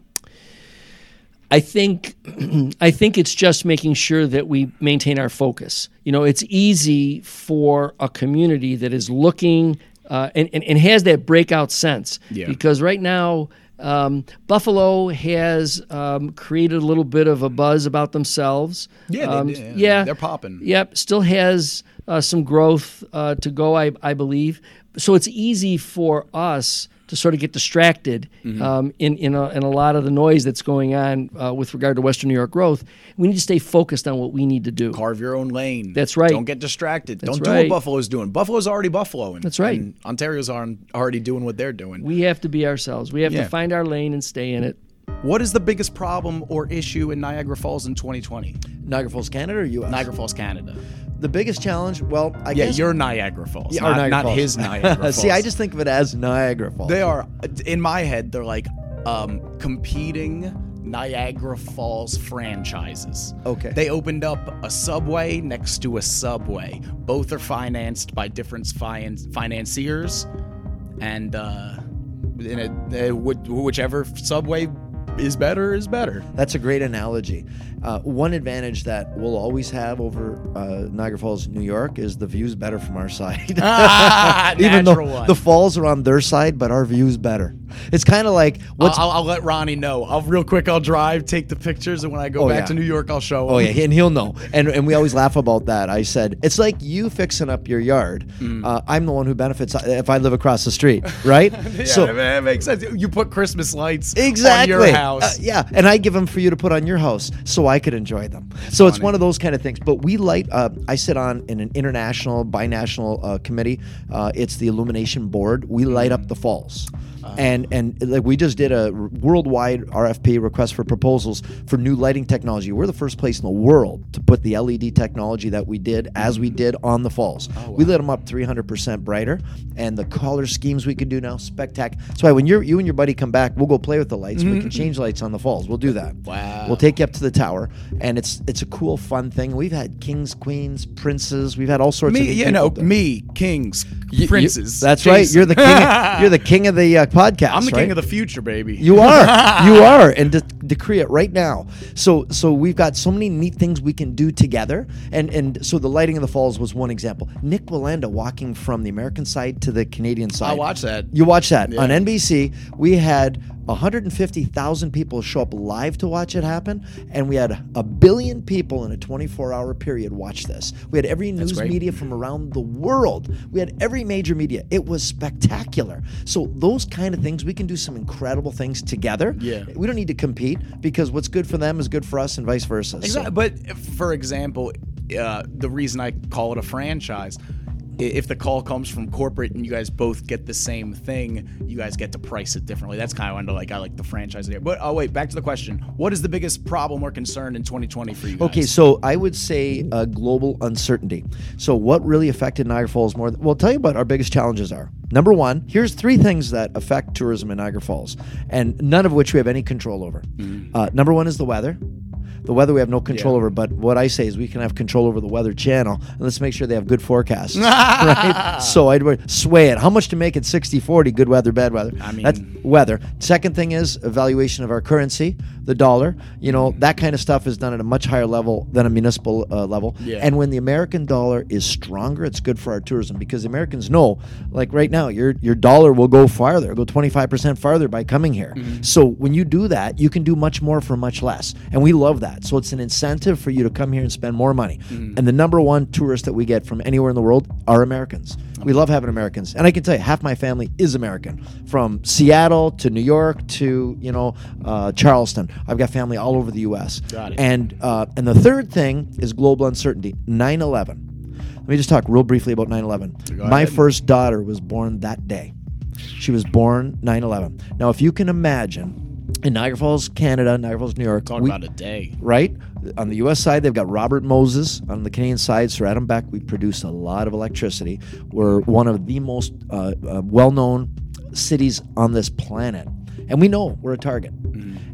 Speaker 8: I think I think it's just making sure that we maintain our focus. You know, it's easy for a community that is looking uh, and, and, and has that breakout sense.
Speaker 1: Yeah.
Speaker 8: Because right now, um, Buffalo has um, created a little bit of a buzz about themselves.
Speaker 1: Yeah, they-
Speaker 8: Um,
Speaker 1: yeah,
Speaker 8: yeah,
Speaker 1: they're popping.
Speaker 8: Yep, still has uh, some growth uh, to go, I, I believe. So it's easy for us to sort of get distracted
Speaker 1: Mm-hmm.
Speaker 8: um, in in a, in a lot of the noise that's going on uh, with regard to Western New York growth. We need to stay focused on what we need to do.
Speaker 1: Carve your own lane.
Speaker 8: That's right.
Speaker 1: Don't get distracted.
Speaker 8: That's
Speaker 1: Don't do
Speaker 8: right.
Speaker 1: what Buffalo's doing. Buffalo's already Buffalo.
Speaker 8: That's right.
Speaker 1: And Ontario's aren't already doing what they're doing.
Speaker 8: We have to be ourselves. We have
Speaker 1: Yeah.
Speaker 8: to find our lane and stay in it.
Speaker 1: What is the biggest problem or issue in Niagara Falls in 2020?
Speaker 9: Niagara Falls, Canada, or U.S.
Speaker 1: Niagara Falls, Canada.
Speaker 9: The biggest challenge, well, I guess.
Speaker 1: yeah,
Speaker 9: guess
Speaker 1: you're Niagara Falls,
Speaker 9: Yeah,
Speaker 1: not,
Speaker 9: Niagara
Speaker 1: not
Speaker 9: Falls.
Speaker 1: his Niagara Falls.
Speaker 9: See, I just think of it as Niagara Falls.
Speaker 1: They are in my head. They're like um, competing Niagara Falls franchises.
Speaker 9: Okay.
Speaker 1: They opened up a subway next to a subway. Both are financed by different finan- financiers, and uh, in a, wh- whichever subway is better is better.
Speaker 9: That's a great analogy. Uh, one advantage that we'll always have over uh, Niagara Falls, New York, is the view's better from our side.
Speaker 1: Ah,
Speaker 9: Even though
Speaker 1: one.
Speaker 9: the falls are on their side, but our view's better. It's kind of like what's.
Speaker 1: I'll, I'll let Ronnie know. I'll real quick. I'll drive, take the pictures, and when I go
Speaker 9: Oh,
Speaker 1: back
Speaker 9: yeah.
Speaker 1: to New York, I'll show.
Speaker 9: Oh
Speaker 1: him.
Speaker 9: yeah, and he'll know. And and we always laugh about that. I said it's like you fixing up your yard.
Speaker 1: Mm.
Speaker 9: Uh, I'm the one who benefits if I live across the street, right?
Speaker 1: Yeah,
Speaker 9: so
Speaker 1: man, that makes sense. You put Christmas lights
Speaker 9: exactly,
Speaker 1: on your house.
Speaker 9: Uh, yeah, and I give them for you to put on your house so I could enjoy them. so it's one of those kind of things. But we light. Uh, I sit on in an international, binational uh, committee. Uh, it's the Illumination Board. We light up the falls. And and like we just did a worldwide RFP request for proposals for new lighting technology. We're the first place in the world to put the LED technology that we did as we did on the falls. We lit them up 300% brighter, and the color schemes we can do now spectacular. That's why when you're you and your buddy come back, we'll go play with the lights. We can change lights on the falls. We'll do that.
Speaker 1: Wow.
Speaker 9: We'll take you up to the tower, and it's it's a cool, fun thing. We've had kings, queens, princes. We've had all sorts of
Speaker 1: me,
Speaker 9: neat
Speaker 1: you know,
Speaker 9: there.
Speaker 1: me, kings,
Speaker 9: You- you-
Speaker 1: princes.
Speaker 9: that's right. You're the king. you're the king of the uh, podcast.
Speaker 1: I'm the
Speaker 9: right?
Speaker 1: king of the future, baby.
Speaker 9: You are. you are. And de- decree it right now. So so we've got so many neat things we can do together. And and so the lighting of the falls was one example. Nik Wallenda walking from the American side to the Canadian side.
Speaker 1: I watched that.
Speaker 9: You watched that on NBC. We had 150,000 people show up live to watch it happen, and we had a billion people in a 24-hour period watch this. We had every news media from around the world. We had every major media. It was spectacular. So those kind of things, we can do some incredible things together.
Speaker 1: Yeah.
Speaker 9: We don't need to compete because what's good for them is good for us, and vice versa. So-
Speaker 1: But for example, uh, the reason I call it a franchise, if the call comes from corporate and you guys both get the same thing, you guys get to price it differently. That's kind of under like I like the franchise idea. But oh wait, back to the question: What is the biggest problem or concern in 2020 for you? Guys?
Speaker 9: Okay, so I would say uh, global uncertainty. So, what really affected Niagara Falls more? Well, I'll tell you what our biggest challenges are. Number one, here's three things that affect tourism in Niagara Falls, and none of which we have any control over. Uh, number one is the weather. The weather we have no control
Speaker 1: Yeah.
Speaker 9: over, but what I say is we can have control over the Weather Channel, and let's make sure they have good forecasts. right? So I'd sway it. How much to make it 60 40, good weather, bad weather?
Speaker 1: I mean-
Speaker 9: That's weather. Second thing is evaluation of our currency, the dollar. You know, that kind of stuff is done at a much higher level than a municipal uh, level.
Speaker 1: Yeah.
Speaker 9: And when the American dollar is stronger, it's good for our tourism because Americans know, like right now, your your dollar will go farther, go 25% farther by coming here.
Speaker 1: Mm-hmm.
Speaker 9: So when you do that, you can do much more for much less. And we love that. So it's an incentive for you to come here and spend more money.
Speaker 1: Mm-hmm.
Speaker 9: And the number one tourist that we get from anywhere in the world are Americans. We love having Americans. And I can tell you, half my family is American. From Seattle to New York to, you know, uh, Charleston. I've got family all over the U.S.
Speaker 1: Got it.
Speaker 9: And, uh, and the third thing is global uncertainty 9 11. Let me just talk real briefly about 9 11. My first daughter was born that day. She was born 9 11. Now, if you can imagine, in Niagara Falls, Canada, Niagara Falls, New York,
Speaker 1: talk
Speaker 9: we-
Speaker 1: about a day.
Speaker 9: right? On the U.S. side, they've got Robert Moses. On the Canadian side, Sir Adam Beck. We produce a lot of electricity. We're one of the most uh, uh, well-known cities on this planet. And we know we're a target.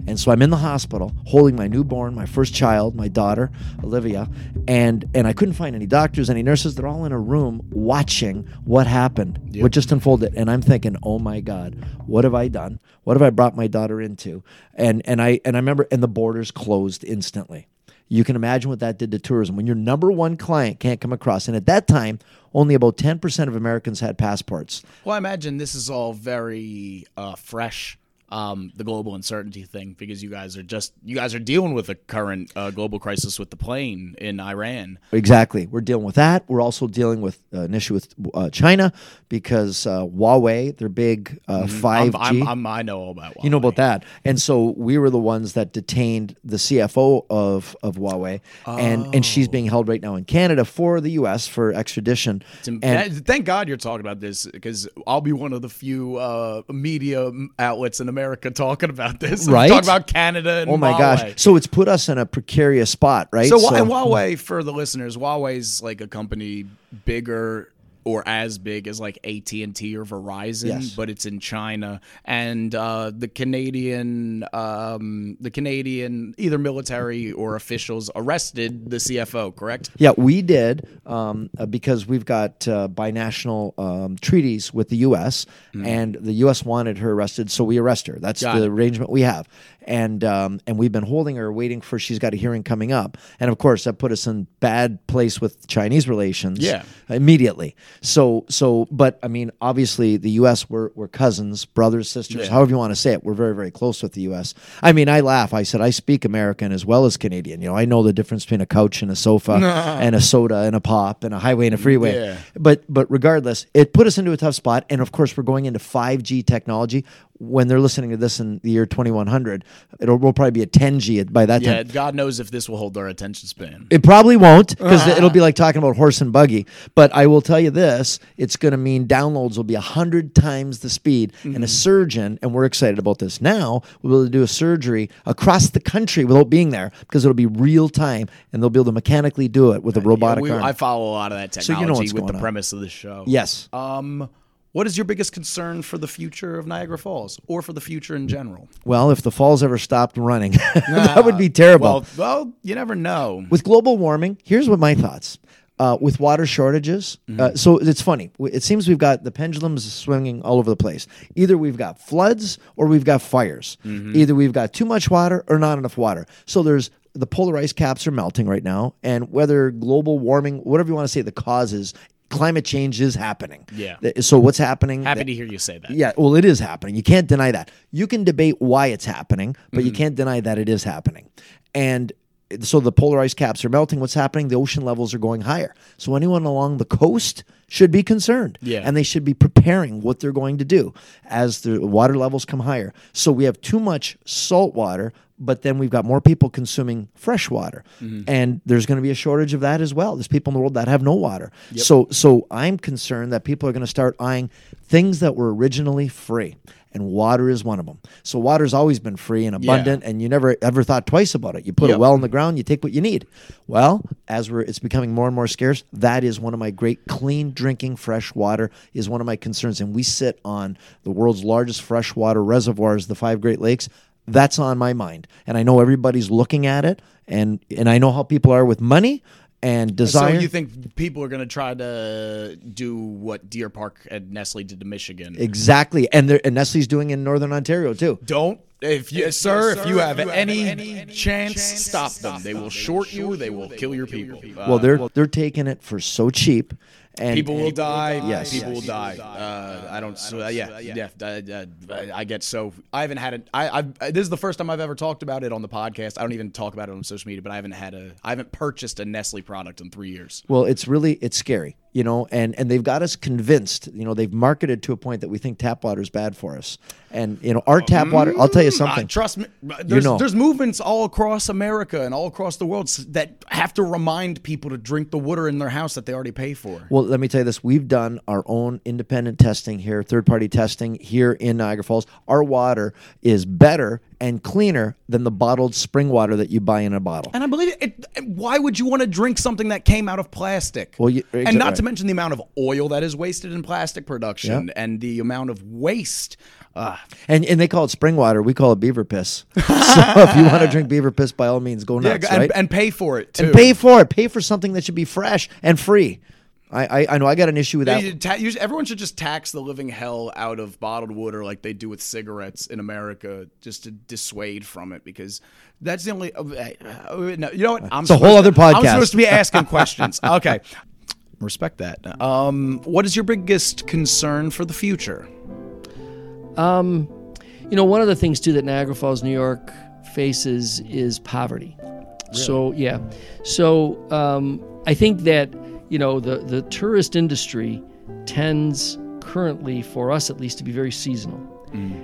Speaker 9: And so I'm in the hospital holding my newborn, my first child, my daughter, Olivia, and and I couldn't find any doctors, any nurses. They're all in a room watching what happened, what just unfolded. And I'm thinking, oh my God, what have I done? What have I brought my daughter into? And and I and I remember, and the borders closed instantly. You can imagine what that did to tourism when your number one client can't come across. And at that time, only about 10% of Americans had passports.
Speaker 1: Well, I imagine this is all very uh, fresh. Um, the global uncertainty thing, because you guys are just you guys are dealing with a current uh, global crisis with the plane in Iran.
Speaker 9: Exactly. We're dealing with that. We're also dealing with uh, an issue with uh, China because uh, Huawei, their big uh, 5G.
Speaker 1: I'm, I'm, I'm, know all about. Huawei.
Speaker 9: you know about that, and so we were the ones that detained the CFO of of Huawei, and and she's being held right now in Canada for the U.S. for extradition.
Speaker 1: And,
Speaker 9: And
Speaker 1: thank God you're talking about this because I'll be one of the few uh, media outlets in America talking about this.
Speaker 9: Right?
Speaker 1: Talking about Canada and
Speaker 9: oh my
Speaker 1: Huawei.
Speaker 9: gosh! So it's put us in a precarious spot, right?
Speaker 1: So, Hua- and Huawei, for the listeners, Huawei's like a company bigger or as big as like AT and T or Verizon,
Speaker 9: Yes.
Speaker 1: but it's in China. And uh, the Canadian, um, the Canadian either military or officials arrested the CFO. Correct?
Speaker 9: Yeah, we did um, uh, because we've got uh, binational um, treaties with the U.S. and the U.S. wanted her arrested, so we arrest her. That's
Speaker 1: Got
Speaker 9: the
Speaker 1: it.
Speaker 9: arrangement we have, and um, and we've been holding her, waiting for she's got a hearing coming up, and of course that put us in bad place with Chinese relations.
Speaker 1: Yeah.
Speaker 9: immediately. So so, but I mean, obviously the U.S. we're we're cousins, brothers, sisters,
Speaker 1: Yeah.
Speaker 9: however you want to say it. We're very very close with the U.S. I mean, I laugh. I said I speak American as well as Canadian. You know, I know the difference between a couch and a sofa and a soda and a pop and a highway and a freeway.
Speaker 1: Yeah.
Speaker 9: But but regardless, it put us into a tough spot. And of course, we're going into 5G technology. When they're listening to this in the year 2100, it'll will probably be a 10G by that
Speaker 1: Yeah.
Speaker 9: time.
Speaker 1: God knows if this will hold our attention span.
Speaker 9: It probably won't because it'll be like talking about horse and buggy. But I will tell you this: it's going to mean downloads will be a hundred times the speed. And a surgeon, and we're excited about this now, will be able to do a surgery across the country without being there because it'll be real time, and they'll be able to mechanically do it with a robotic
Speaker 1: We-
Speaker 9: arm.
Speaker 1: I follow a lot of that
Speaker 9: So you
Speaker 1: technology
Speaker 9: know
Speaker 1: with the
Speaker 9: on.
Speaker 1: premise of the show.
Speaker 9: yes.
Speaker 1: Um, what is your biggest concern for the future of Niagara Falls, or for the future in general?
Speaker 9: well, if the falls ever stopped running, that would be terrible.
Speaker 1: Well, well, you never know.
Speaker 9: with global warming, here's what my thoughts. Uh, with water shortages, uh, so it's funny. It seems we've got the pendulums swinging all over the place. Either we've got floods or we've got fires. Either we've got too much water or not enough water. So there's the polar ice caps are melting right now, and whether global warming, whatever you want to say, the causes, climate change is happening.
Speaker 1: Yeah.
Speaker 9: So what's happening?
Speaker 1: Happy to hear you say that.
Speaker 9: Yeah, well, it is happening. You can't deny that. You can debate why it's happening, but you mm-hmm. can't deny that it is happening. And so the polar ice caps are melting. What's happening? The ocean levels are going higher. So anyone along the coast should be concerned.
Speaker 1: Yeah.
Speaker 9: And they should be preparing what they're going to do as the water levels come higher. So we have too much salt water, but then we've got more people consuming fresh water. Mm-hmm. And there's going to be a shortage of that as well. There's people in the world that have no water. So so I'm concerned that people are going to start eyeing things that were originally free. And water is one of them. So water's always been free and abundant, and you never ever thought twice about it. You put
Speaker 1: Yep.
Speaker 9: a well in the ground, you take what you need. Well, as we're it's becoming more and more scarce, that is one of my great clean drinking fresh water is one of my concerns. And we sit on the world's largest freshwater reservoirs, the five Great Lakes. That's on my mind, and I know everybody's looking at it, and and I know how people are with money and desire.
Speaker 1: So you think people are going to try to do what Deer Park and Nestle did to Michigan?
Speaker 9: exactly, and they're- and Nestle's doing in Northern Ontario too.
Speaker 1: Don't. If you, sir, if you have any, chance, stop them. They will short you. They will kill your people.
Speaker 9: well, uh, they're they're taking it for so cheap, and
Speaker 1: people will die.
Speaker 9: Yes.
Speaker 1: people will die. Uh, I don't. So, uh, yeah, yeah. uh, uh, I get so. I haven't had it. I. I've, this is the first time I've ever talked about it on the podcast. I don't even talk about it on social media. But I haven't had a. I haven't purchased a Nestle product in three years.
Speaker 9: Well, it's really it's scary, you know, and and they've got us convinced. You know, they've marketed to a point that we think tap water is bad for us, and you know, our tap water. I'll tell you something.
Speaker 1: Uh, trust me. There's,
Speaker 9: know.
Speaker 1: there's movements all across America and all across the world that have to remind people to drink the water in their house that they already pay for.
Speaker 9: Well, let me tell you this. We've done our own independent testing here, third party testing here in Niagara Falls. Our water is better and cleaner than the bottled spring water that you buy in a bottle.
Speaker 1: And I believe it. it why would you want to drink something that came out of plastic?
Speaker 9: Well, you-
Speaker 1: and not
Speaker 9: right.
Speaker 1: to mention the amount of oil that is wasted in plastic production
Speaker 9: Yep.
Speaker 1: and the amount of waste. Uh,
Speaker 9: And and they call it spring water. We call it beaver piss. so if you want to drink beaver piss, by all means, go
Speaker 1: yeah,
Speaker 9: nuts,
Speaker 1: and,
Speaker 9: right?
Speaker 1: and pay for it too.
Speaker 9: And pay for it. Pay for something that should be fresh and free. I I, I know I got an issue with that.
Speaker 1: should ta- you- everyone should just tax the living hell out of bottled water like they do with cigarettes in America, just to dissuade from it. Because that's the only. Uh, uh, no, you know what? I'm
Speaker 9: It's a whole
Speaker 1: supposed
Speaker 9: other
Speaker 1: to- I'm supposed to be asking questions. Okay, respect that. Um, what is your biggest concern for the future?
Speaker 8: Um, you know, one of the things too that Niagara Falls, New York faces is poverty. So yeah, so um, I think that you know the the tourist industry tends currently, for us at least, to be very seasonal.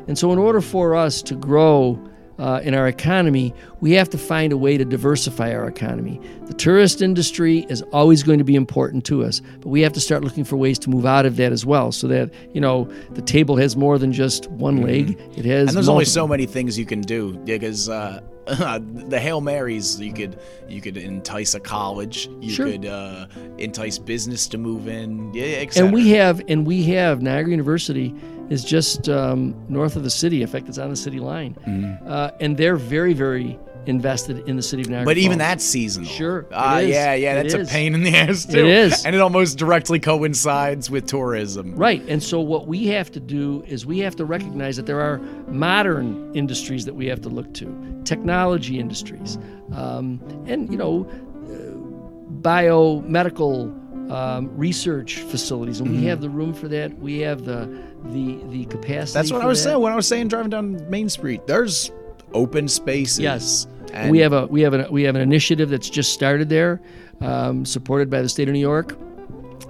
Speaker 8: And so, in order for us to grow uh, in our economy, we have to find a way to diversify our economy. The tourist industry is always going to be important to us, but we have to start looking for ways to move out of that as well, so that you know the table has more than just one leg. It has.
Speaker 1: and there's only so many things you can do because uh, the hail marys you could you could entice a college you
Speaker 8: Sure.
Speaker 1: could uh, entice business to move in yeah
Speaker 8: and we have and we have Niagara University is just um, north of the city. In fact, it's on the city line,
Speaker 1: Mhm.
Speaker 8: uh, and they're very very invested in the city of Niagara.
Speaker 1: but even
Speaker 8: Falls.
Speaker 1: that's seasonal.
Speaker 8: Sure. it
Speaker 1: Ah, yeah, yeah, that's a pain in the ass too.
Speaker 8: is.
Speaker 1: and it almost directly coincides with tourism.
Speaker 8: Right. And so what we have to do is we have to recognize that there are modern industries that we have to look to, technology industries, um, and you know, uh, biomedical um, research facilities, and
Speaker 1: Mhm.
Speaker 8: we have the room for that. We have the the the capacity.
Speaker 1: That's what I was
Speaker 8: that.
Speaker 1: saying when I was saying driving down Main Street. There's open spaces.
Speaker 8: Yes,
Speaker 1: and
Speaker 8: we have a we have an we have an initiative that's just started there, um, supported by the state of New York,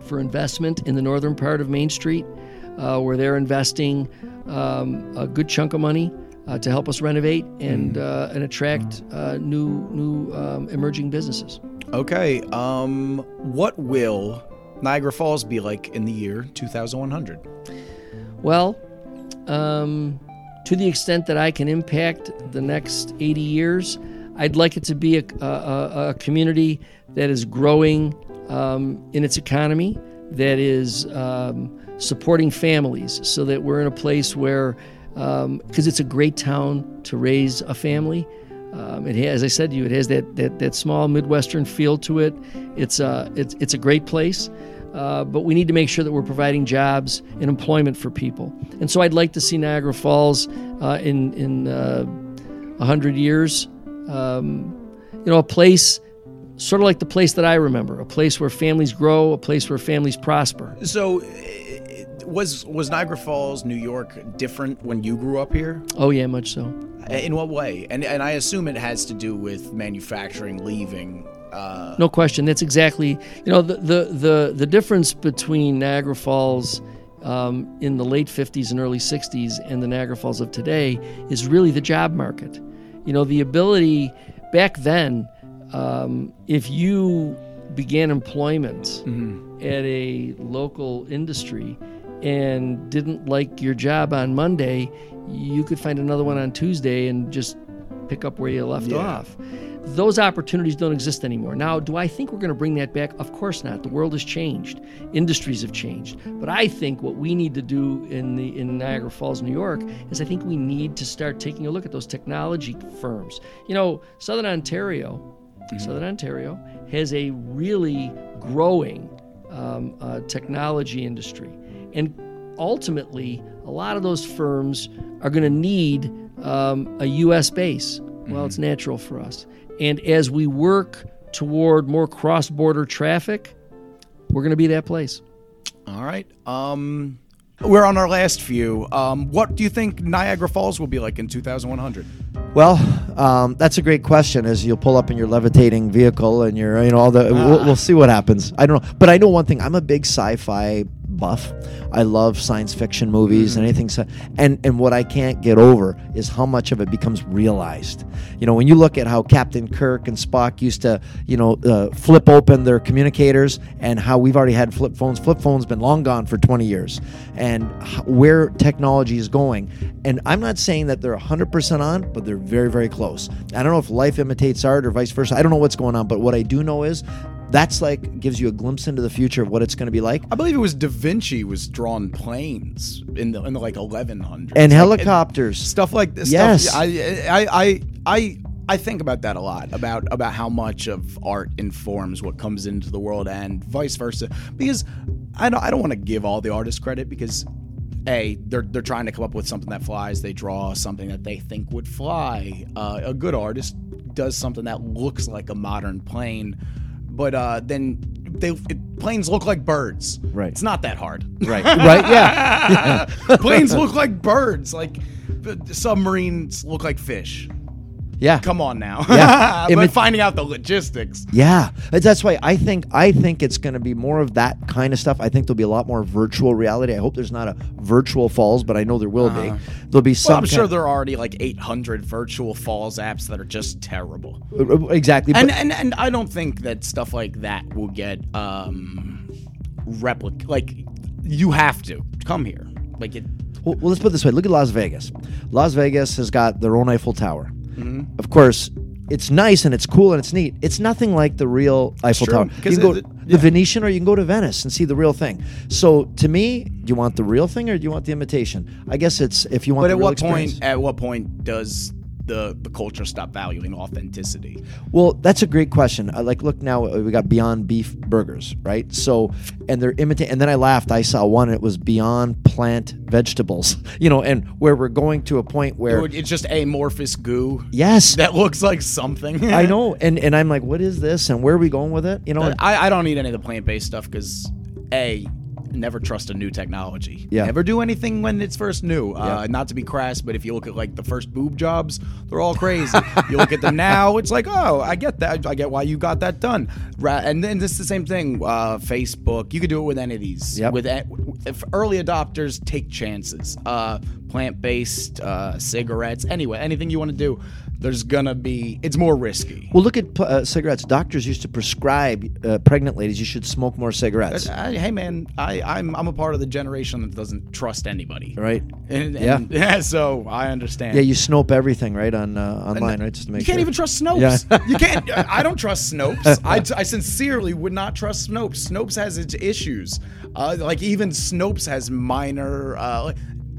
Speaker 8: for investment in the northern part of Main Street, uh, where they're investing um, a good chunk of money uh, to help us renovate and
Speaker 1: Mm.
Speaker 8: uh, and attract uh, new new um, emerging businesses.
Speaker 1: Okay. Um, what will Niagara Falls be like in the year 2100?
Speaker 8: Well, um, to the extent that I can impact the next 80 years, I'd like it to be a, a, a- community that is growing um, in its economy, that is um, supporting families, so that we're in a place where, because it's a great town to raise a family. Um, it has, as I said to you, it has that, that, that small Midwestern feel to it. It's a, it's, it's a great place. Uh, but we need to make sure that we're providing jobs and employment for people. And so I'd like to see Niagara Falls uh, in in uh, hundred years, um, you know, a place sort of like the place that I remember, a place where families grow, a place where families prosper.
Speaker 1: So, eh, was was Niagara Falls, New York, different when you grew up here?
Speaker 8: Oh yeah, much so.
Speaker 1: In what way? And and I assume it has to do with manufacturing leaving. Uh,
Speaker 8: No question. That's exactly you know the the the, the difference between Niagara Falls um, in the late 50s and early 60s and the Niagara Falls of today is really the job market. You know the ability back then, um, if you began employment at a local industry and didn't like your job on Monday, you could find another one on Tuesday and just pick up where you left
Speaker 1: Yeah.
Speaker 8: off. Those opportunities don't exist anymore. Now, do I think we're going to bring that back? Of course not. The world has changed. Industries have changed. But I think what we need to do in the in Niagara Falls, New York, is I think we need to start taking a look at those technology firms. You know, Southern Ontario, Southern Ontario has a really growing um, uh, technology industry, and ultimately, a lot of those firms are going to need um, a U.S. base. Well, it's natural for us. And as we work toward more cross-border traffic, we're going to be that place.
Speaker 1: All right. Um, we're on our last few. Um, what do you think Niagara Falls will be like in 2100?
Speaker 9: Well, um, that's a great question. As you'll pull up in your levitating vehicle and your, you know, all the, we'll, we'll see what happens. I don't know, but I know one thing. I'm a big sci-fi buff. I love science fiction movies
Speaker 1: Mm-hmm.
Speaker 9: and anything. So, and and what I can't get over is how much of it becomes realized. You know, when you look at how Captain Kirk and Spock used to, you know, uh, flip open their communicators, and how we've already had flip phones. Flip phones been long gone for 20 years, and where technology is going. And I'm not saying that they're 100% on, but they're very, very close. I don't know if life imitates art or vice versa. I don't know what's going on, but what I do know is that's like gives you a glimpse into the future of what it's going to be like.
Speaker 1: I believe it was Da Vinci was drawing planes in the in the like 1100s
Speaker 9: And
Speaker 1: Like,
Speaker 9: helicopters.
Speaker 1: stuff like this.
Speaker 9: Yes.
Speaker 1: Stuff, I, I I I I think about that a lot about about how much of art informs what comes into the world and vice versa. Because I don't I don't want to give all the artists credit because a they're they're trying to come up with something that flies. They draw something that they think would fly. Uh, a good artist does something that looks like a modern plane, but uh, then they it, planes look like birds.
Speaker 9: Right.
Speaker 1: It's not that hard.
Speaker 9: Right. Right. Yeah.
Speaker 1: Planes look like birds. Like submarines look like fish.
Speaker 9: Yeah.
Speaker 1: Come on now.
Speaker 9: Yeah.
Speaker 1: but
Speaker 9: Imi-
Speaker 1: finding out the logistics.
Speaker 9: Yeah, that's why I think I think it's going to be more of that kind of stuff. I think there'll be a lot more virtual reality. I hope there's not a virtual falls, but I know there will be. There'll be some.
Speaker 1: Well, I'm sure there are already like 800 virtual falls apps that are just terrible.
Speaker 9: Uh, exactly.
Speaker 1: And and and I don't think that stuff like that will get um replic like you have to come here. Like it
Speaker 9: Well, well, let's put it this way. Look at Las Vegas. Las Vegas has got their own Eiffel Tower.
Speaker 1: Mm-hmm.
Speaker 9: Of course, it's nice and it's cool and it's neat. It's nothing like the real Eiffel Tower. You can go
Speaker 1: it-
Speaker 9: to the Venetian or you can go to Venice and see the real thing. So to me, do you want the real thing or do you want the imitation? I guess it's if you want
Speaker 1: But
Speaker 9: the
Speaker 1: at
Speaker 9: real
Speaker 1: what
Speaker 9: experience.
Speaker 1: point at what point does the the culture stop valuing authenticity?
Speaker 9: Well, that's a great question. I like look now we got Beyond Beef burgers, right? So and they're imitating and then I laughed. I saw one it was Beyond Plant Vegetables. You know, and where we're going to a point where
Speaker 1: it's just amorphous goo.
Speaker 9: Yes.
Speaker 1: That looks like something.
Speaker 9: I know, and and I'm like, what is this, and where are we going with it? You know,
Speaker 1: I, I don't eat any of the plant based stuff because a never trust a new technology.
Speaker 9: Yeah.
Speaker 1: Never do anything when it's first new. Uh,
Speaker 9: Yeah.
Speaker 1: not to be crass, but if you look at like the first boob jobs, they're all crazy. you look at them now, it's like, oh, I get that. I get why you got that done. And then this is the same thing. Uh, Facebook, you could do it with any of these.
Speaker 9: Yep.
Speaker 1: With early adopters, take chances. Uh, plant based uh, cigarettes, anyway, anything you want to do. There's gonna be. It's more risky.
Speaker 9: well, look at uh, cigarettes. Doctors used to prescribe uh, pregnant ladies you should smoke more cigarettes.
Speaker 1: I, hey man, I, I'm I'm a part of the generation that doesn't trust anybody.
Speaker 9: Right.
Speaker 1: And,
Speaker 9: Yeah.
Speaker 1: and- yeah. So I understand.
Speaker 9: Yeah, you snope everything right on uh, online, right? Just to make
Speaker 1: You can't
Speaker 9: sure.
Speaker 1: even trust Snopes.
Speaker 9: Yeah.
Speaker 1: you can't. I don't trust Snopes. I, I sincerely would not trust Snopes. Snopes has its issues. Uh, like even Snopes has minor. Uh,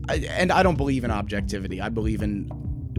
Speaker 1: and I don't believe in objectivity. I believe in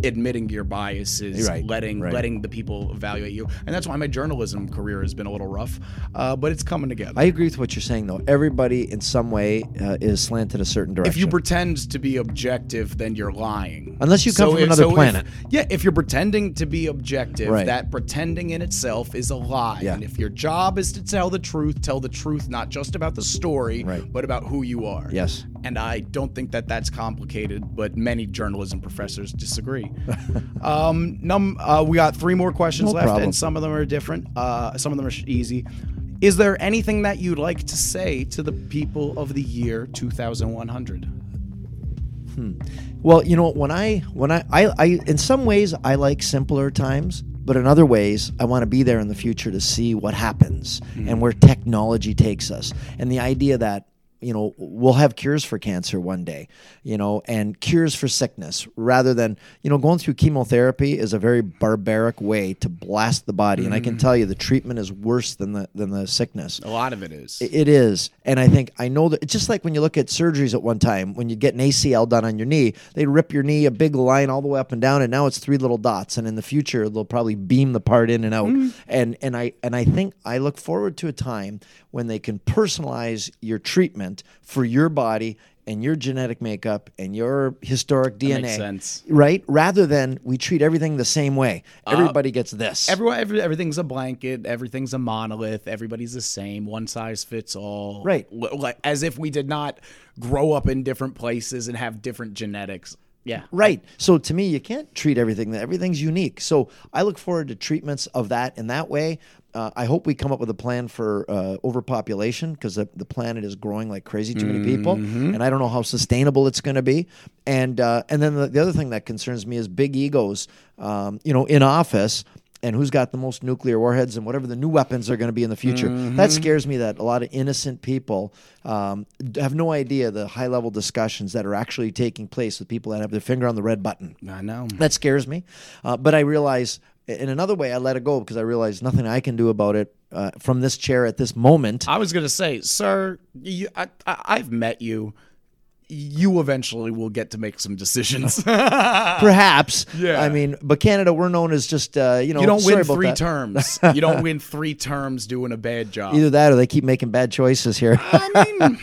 Speaker 1: admitting your biases,
Speaker 9: Right,
Speaker 1: letting
Speaker 9: right.
Speaker 1: letting the people evaluate you, and that's why my journalism career has been a little rough, uh, but it's coming together.
Speaker 9: I agree with what you're saying, though. Everybody, in some way, uh, is slanted a certain direction.
Speaker 1: if you pretend to be objective, then you're lying.
Speaker 9: Unless you come from
Speaker 1: if-
Speaker 9: another
Speaker 1: if-
Speaker 9: planet.
Speaker 1: yeah, if you're pretending to be objective,
Speaker 9: Right.
Speaker 1: that pretending in itself is a lie.
Speaker 9: Yeah.
Speaker 1: And if your job is to tell the truth, tell the truth not just about the story,
Speaker 9: Right.
Speaker 1: but about who you are.
Speaker 9: Yes.
Speaker 1: And I don't think that that's complicated, but many journalism professors disagree. um, num- uh, we got three more questions
Speaker 9: No
Speaker 1: left,
Speaker 9: problem.
Speaker 1: and some of them are different. Uh, some of them are sh- easy. Is there anything that you'd like to say to the people of the year 2100?
Speaker 9: Well, you know, when I when I, I I in some ways I like simpler times, but in other ways I want to be there in the future to see what happens and where technology takes us. And the idea that you know we'll have cures for cancer one day you know and cures for sickness rather than you know going through chemotherapy is a very barbaric way to blast the body and i can mm. tell you the treatment is worse than the than the sickness
Speaker 1: A lot of it is.
Speaker 9: it is. And I think I know that it's just like when you look at surgeries at one time, when you get an ACL done on your knee, they rip your knee a big line all the way up and down, and now it's three little dots. And in the future, they'll probably beam the part in and out. Mm-hmm. And and I and I think I look forward to a time when they can personalize your treatment for your body and your genetic makeup and your historic DNA.
Speaker 1: makes sense.
Speaker 9: Right? Rather than we treat everything the same way.
Speaker 1: Uh,
Speaker 9: Everybody gets this.
Speaker 1: Everyone, every, everything's a blanket. Everything's a monolith. Everybody's the same. One size fits all.
Speaker 9: Right.
Speaker 1: Like as if we did not grow up in different places and have different genetics. Yeah.
Speaker 9: Right. So to me, you can't treat everything. Everything's unique. So I look forward to treatments of that in that way. Uh, I hope we come up with a plan for uh, overpopulation because the, the planet is growing like crazy, too many people,
Speaker 1: Mhm.
Speaker 9: and I don't know how sustainable it's going to be. And uh, and then the, the other thing that concerns me is big egos. Um, you know, in office. And who's got the most nuclear warheads and whatever the new weapons are going to be in the future? That
Speaker 1: Mhm.
Speaker 9: scares me that a lot of innocent people um, have no idea the high level discussions that are actually taking place with people that have their finger on the red button.
Speaker 1: I know.
Speaker 9: That scares me. Uh, but I realize in another way, I let it go because I realized nothing I can do about it uh, from this chair at this moment.
Speaker 1: I was gonna say, sir, you, I, I, I've met you. You eventually will get to make some decisions.
Speaker 9: Perhaps.
Speaker 1: Yeah.
Speaker 9: I mean, but Canada, we're known as just, uh, you know,
Speaker 1: you don't win three
Speaker 9: that.
Speaker 1: terms. You don't win three terms doing a bad job.
Speaker 9: Either that or they keep making bad choices here.
Speaker 1: I mean,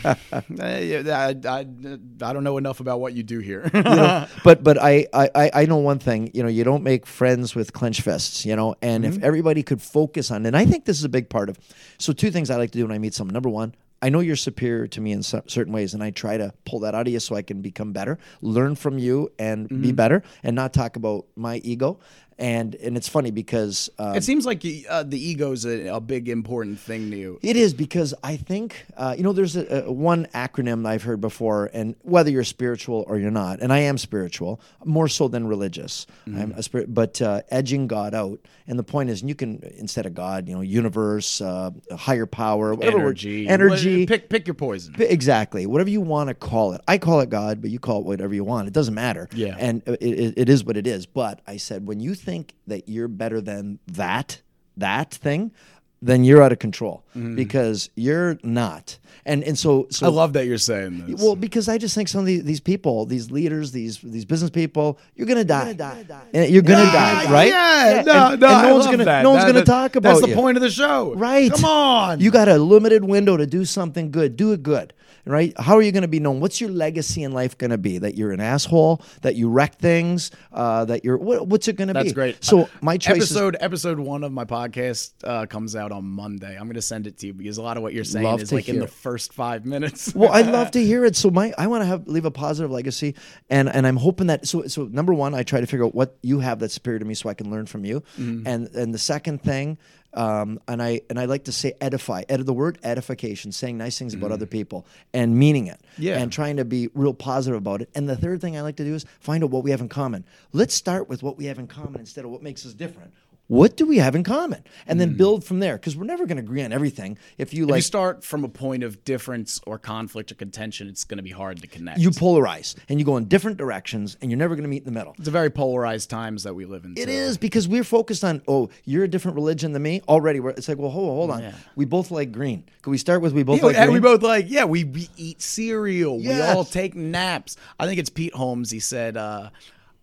Speaker 1: I, I, I don't know enough about what you do here.
Speaker 9: you know, but but I, I I know one thing. You know, you don't make friends with clenched fists. You know, and if
Speaker 1: Mhm.
Speaker 9: everybody could focus on, and I think this is a big part of. So two things I like to do when I meet someone. Number one. I know you're superior to me in cer- certain ways, and I try to pull that out of you so I can become better, learn from you, and be
Speaker 1: Mhm.
Speaker 9: better, and not talk about my ego. And and it's funny because um,
Speaker 1: it seems like uh, the ego is a, a big important thing to you.
Speaker 9: it is because I think uh, you know there's a, a one acronym I've heard before, and whether you're spiritual or you're not, and I am spiritual more so than religious. I'm a spirit, but uh, edging God out. And the point is, you can instead of God, you know, universe, uh, higher power, whatever word-
Speaker 1: Energy,
Speaker 9: energy.
Speaker 1: Pick pick your poison.
Speaker 9: Exactly. Whatever you want to call it. I call it God, but you call it whatever you want. It doesn't matter.
Speaker 1: Yeah.
Speaker 9: And it, it, it is what it is. But I said, when you think that you're better than that, that thing, then you're out of control
Speaker 1: Mhm.
Speaker 9: because you're not. And and so, so
Speaker 1: I love that you're saying this.
Speaker 9: well, because I just think some of these, these people, these leaders, these these business people, you're gonna die. And You're gonna die, right?
Speaker 1: Yeah, no,
Speaker 9: and,
Speaker 1: no,
Speaker 9: and
Speaker 1: I
Speaker 9: no one's gonna
Speaker 1: that.
Speaker 9: no one's
Speaker 1: That-
Speaker 9: gonna
Speaker 1: that-
Speaker 9: talk about
Speaker 1: That's the
Speaker 9: you.
Speaker 1: point of the show,
Speaker 9: Right.
Speaker 1: Come on.
Speaker 9: You got a limited window to do something good. Do it good. Right? How are you going to be known? What's your legacy in life going to be? That you're an asshole, that you wreck things, uh, that you're what, what's it going to be?
Speaker 1: That's great.
Speaker 9: So my choice is
Speaker 1: episode episode one of my podcast uh, comes out on Monday. I'm going to send it to you because a lot of what you're saying is like in the
Speaker 9: it.
Speaker 1: first five minutes.
Speaker 9: well, I'd love to hear it. So my I want to have leave a positive legacy, and and I'm hoping that so so number one, I try to figure out what you have that's superior to me, so I can learn from you.
Speaker 1: Mhm.
Speaker 9: And and the second thing, um, and I and I like to say edify, ed- the word edification, saying nice things about other people and meaning it,
Speaker 1: Yeah.
Speaker 9: and trying to be real positive about it. And the third thing I like to do is find out what we have in common. Let's start with what we have in common instead of what makes us different. What do we have in common? And then build from there, because we're never going to agree on everything. If you
Speaker 1: if
Speaker 9: like
Speaker 1: you start from a point of difference or conflict or contention, it's going to be hard to connect.
Speaker 9: you polarize and you go in different directions and you're never going to meet in the middle.
Speaker 1: it's a very polarized times that we live in.
Speaker 9: It is because we're focused on oh you're a different religion than me already. We're, it's like well hold, hold on
Speaker 1: Yeah.
Speaker 9: we both like green. Can we start with we both
Speaker 1: Yeah,
Speaker 9: like
Speaker 1: and
Speaker 9: green?
Speaker 1: we both like yeah we, we eat cereal we all take naps i think it's pete holmes he said uh,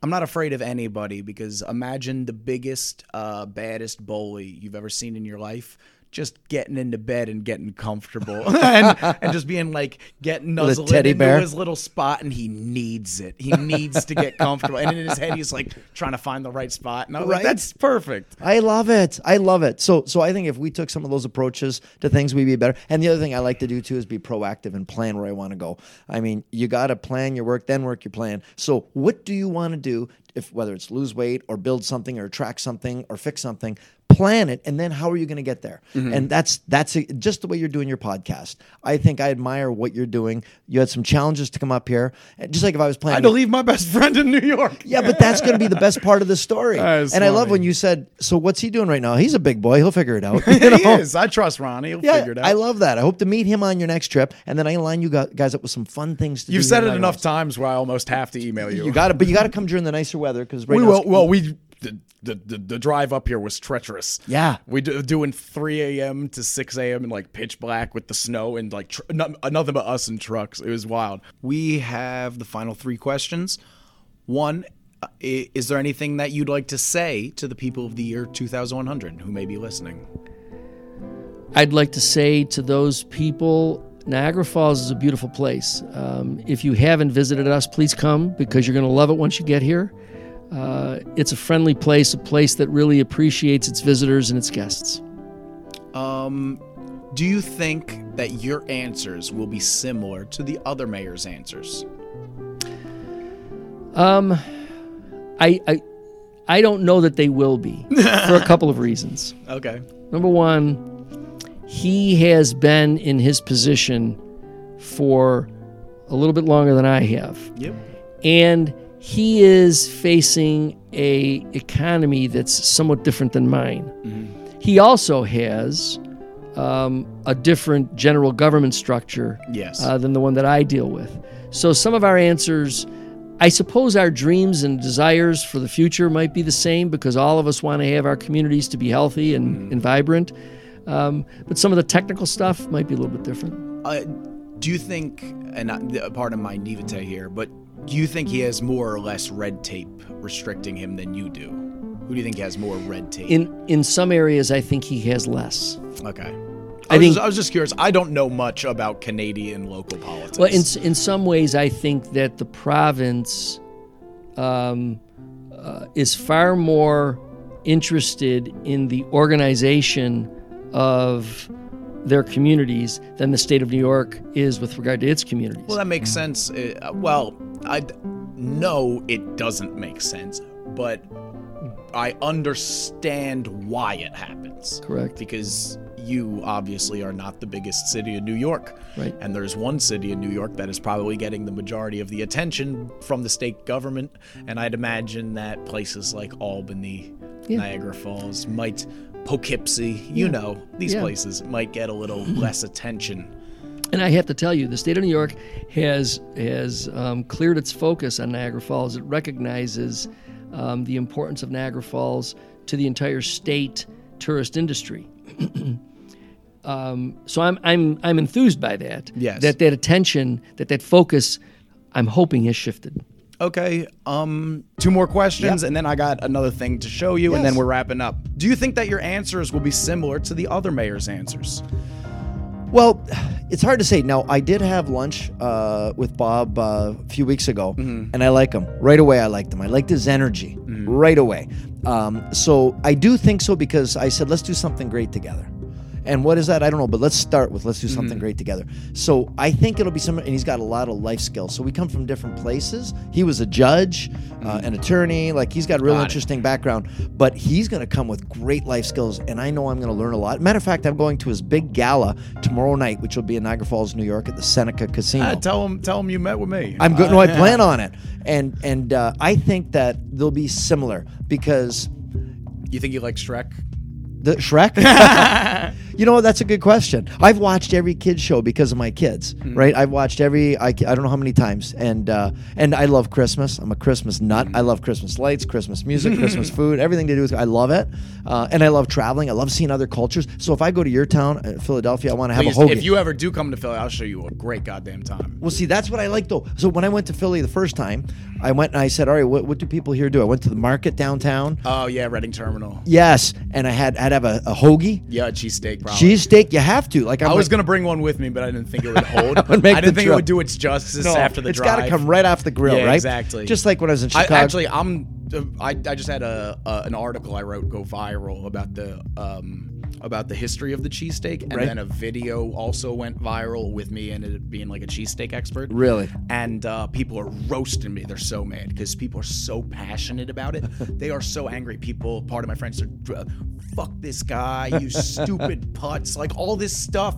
Speaker 1: i'm not afraid of anybody because imagine the biggest uh, baddest bully you've ever seen in your life just getting into bed and getting comfortable and, and just being like getting nuzzled
Speaker 9: teddy
Speaker 1: into
Speaker 9: bear?
Speaker 1: his little spot and he needs it he needs to get comfortable and in his head he's like trying to find the right spot and I was like that's perfect
Speaker 9: I love it. I love it. So so I think if we took some of those approaches to things, we'd be better. And the other thing I like to do too is be proactive and plan where I want to go. I mean, you got to plan your work, then work your plan. So what do you want to do? If whether it's lose weight or build something or attract something or fix something, plan it, and then how are you going to get there?
Speaker 1: Mhm.
Speaker 9: And that's that's it, just the way you're doing your podcast. I think I admire what you're doing. You had some challenges to come up here, And just like if I was planning.
Speaker 1: i to leave my best friend in new york
Speaker 9: Yeah, but that's going to be the best part of the story. And I love when you said, "So what's he doing right now? He's a big boy. He'll figure it out." You
Speaker 1: he is i trust ronnie he'll
Speaker 9: Yeah,
Speaker 1: figure it out
Speaker 9: I love that. I hope to meet him on your next trip, and then I line you guys up with some fun things to do.
Speaker 1: You've said it enough times where I almost have to email you.
Speaker 9: You got it, but you got to come during the nicer weather because right
Speaker 1: we
Speaker 9: now
Speaker 1: will. Well, we the, the the the drive up here was treacherous.
Speaker 9: Yeah.
Speaker 1: we do, doing 3 a.m. to 6 a.m. in like pitch black with the snow and like tr- no, nothing but us and trucks. It was wild. We have the final three questions. One. uh, Is there anything that you'd like to say to the people of the year 2100 who may be listening?
Speaker 8: I'd like to say to those people, Niagara Falls is a beautiful place. Um, if you haven't visited us, please come because you're going to love it once you get here. Uh, it's a friendly place, a place that really appreciates its visitors and its guests.
Speaker 1: Um, do you think that your answers will be similar to the other mayor's answers?
Speaker 8: Um, I, I, I don't know that they will be for a couple of reasons.
Speaker 1: Okay.
Speaker 8: Number one, he has been in his position for a little bit longer than I have.
Speaker 1: Yep.
Speaker 8: And he is facing a economy that's somewhat different than mine. He also has um, a different general government structure
Speaker 1: Yes.
Speaker 8: uh, than the one that I deal with. So some of our answers, I suppose our dreams and desires for the future might be the same because all of us want to have our communities to be healthy and, and vibrant. Um, but some of the technical stuff might be a little bit different.
Speaker 1: Uh, do you think, and uh, pardon my naivete here, but do you think he has more or less red tape restricting him than you do? Who do you think has more red tape?
Speaker 8: In in some areas, I think he has less.
Speaker 1: okay.
Speaker 8: I
Speaker 1: I, was
Speaker 8: think-
Speaker 1: just, I was just curious. I don't know much about Canadian local politics.
Speaker 8: Well, in in some ways, I think that the province um, uh, is far more interested in the organization of their communities than the state of New York is with regard to its communities.
Speaker 1: Well, that makes sense. Uh, well, I no, it doesn't make sense, but I understand why it happens.
Speaker 8: Correct.
Speaker 1: Because you obviously are not the biggest city in New York.
Speaker 8: Right.
Speaker 1: And there's one city in New York that is probably getting the majority of the attention from the state government. And I'd imagine that places like Albany,
Speaker 8: Yeah.
Speaker 1: Niagara Falls, might Poughkeepsie, you
Speaker 8: Yeah.
Speaker 1: know, these
Speaker 8: Yeah.
Speaker 1: places might get a little less attention.
Speaker 8: And I have to tell you, the state of New York has has um, cleared its focus on Niagara Falls. It recognizes um, the importance of Niagara Falls to the entire state tourist industry. um, so I'm I'm I'm enthused by that.
Speaker 1: Yes.
Speaker 8: That that attention, that that focus, I'm hoping has shifted.
Speaker 1: Okay, um, two more questions, and then I got another thing to show you, and then we're wrapping up. Do you think that your answers will be similar to the other mayor's answers?
Speaker 9: Well, it's hard to say. Now, I did have lunch uh, with Bob uh, a few weeks ago,
Speaker 1: Mm-hmm.
Speaker 9: and I like him right away. I liked him. I liked his energy right away. Um, so I do think so because I said, let's do something great together. And what is that? I don't know, but let's start with let's do
Speaker 1: Mm-hmm.
Speaker 9: something great together. So I think it'll be similar, and he's got a lot of life skills. So we come from different places. He was a judge, uh, an attorney, like he's got a real
Speaker 1: Mm-hmm. Got it.
Speaker 9: interesting background, but he's going to come with great life skills, and I know I'm going to learn a lot. Matter of fact, I'm going to his big gala tomorrow night, which will be in Niagara Falls, New York, at the Seneca Casino.
Speaker 1: Uh, tell him, tell him you met with me.
Speaker 9: I'm good.
Speaker 1: Uh,
Speaker 9: No, I
Speaker 1: yeah.
Speaker 9: plan on it, and and uh, I think that they'll be similar because
Speaker 1: You think you like Shrek?
Speaker 9: the Shrek. you know, that's a good question. I've watched every kids show because of my kids,
Speaker 1: Mm-hmm.
Speaker 9: right? I've watched every I, I don't know how many times, and uh, and I love Christmas. I'm a Christmas nut.
Speaker 1: Mm-hmm.
Speaker 9: I love Christmas lights, Christmas music, Christmas food, everything to do with. I love it, uh, and I love traveling. I love seeing other cultures. So if I go to your town, uh, Philadelphia, I want to have
Speaker 1: Please,
Speaker 9: a hoagie.
Speaker 1: if you ever do come to Philly, I'll show you a great goddamn time.
Speaker 9: Well, see, that's what I like though. So when I went to Philly the first time, I went and I said, "All right, what, what do people here do?" I went to the market downtown.
Speaker 1: Oh yeah, Reading Terminal.
Speaker 9: Yes, and I had had to have a, a hoagie,
Speaker 1: Yeah, a cheesesteak. Probably.
Speaker 9: cheesesteak. You have to. Like I'm
Speaker 1: I was
Speaker 9: like-
Speaker 1: gonna bring one with me, but I didn't think it would hold. I didn't think
Speaker 9: trip.
Speaker 1: it would do its justice
Speaker 9: No,
Speaker 1: after the
Speaker 9: it's
Speaker 1: drive.
Speaker 9: It's got to come right off the grill,
Speaker 1: Yeah,
Speaker 9: right?
Speaker 1: exactly.
Speaker 9: Just like when I was in
Speaker 1: I,
Speaker 9: Chicago.
Speaker 1: actually, I'm. I, I just had a, a an article I wrote go viral about the um about the history of the cheesesteak, and
Speaker 9: Right.
Speaker 1: then a video also went viral with me and it being like a cheesesteak expert.
Speaker 9: Really?
Speaker 1: And uh, people are roasting me. They're so mad because people are so passionate about it. they are so angry. People, part of my friends, are fuck this guy, you stupid putz, like all this stuff.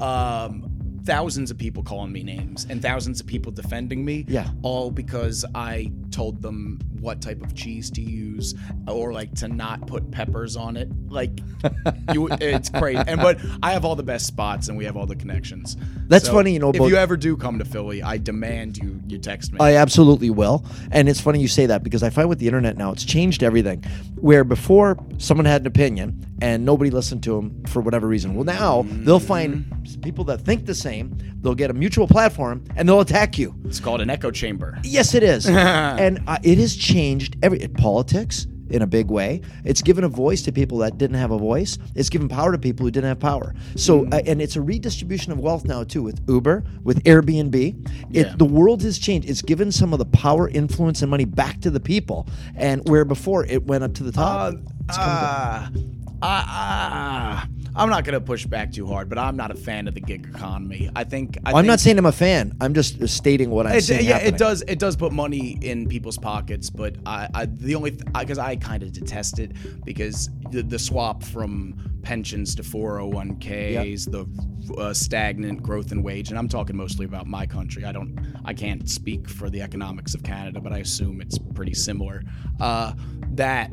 Speaker 1: Um, thousands of people calling me names and thousands of people defending me.
Speaker 9: Yeah.
Speaker 1: All because I told them what type of cheese to use or like to not put peppers on it. Like you it's crazy. And but I have all the best spots and we have all the connections.
Speaker 9: That's
Speaker 1: So
Speaker 9: funny, you know,
Speaker 1: If you ever do come to Philly, I demand you you text me.
Speaker 9: I absolutely will. And it's funny you say that because I find with the internet now, it's changed everything. Where before someone had an opinion and nobody listened to them for whatever reason. Well, now they'll find people that think the same, they'll get a mutual platform, and they'll attack you.
Speaker 1: it's called an echo chamber.
Speaker 9: Yes, it is. and uh, it has changed every politics in a big way. It's given a voice to people that didn't have a voice. It's given power to people who didn't have power. So, uh, and it's a redistribution of wealth now too with Uber, with Airbnb. It,
Speaker 1: Yeah.
Speaker 9: The world has changed. It's given some of the power, influence, and money back to the people. And where before it went up to the top.
Speaker 1: Uh, ah, ah, ah. I'm not gonna push back too hard, but I'm not a fan of the gig economy. I think I
Speaker 9: I'm not saying I'm a fan. I'm just stating what I'm
Speaker 1: It,
Speaker 9: seeing.
Speaker 1: yeah,
Speaker 9: happening.
Speaker 1: it does. It does put money in people's pockets, but I, I the only because I, kind of detest it because the, the swap from pensions to 401ks, the uh, stagnant growth in wage, and I'm talking mostly about my country. I don't, I can't speak for the economics of Canada, but I assume it's pretty similar. Uh, that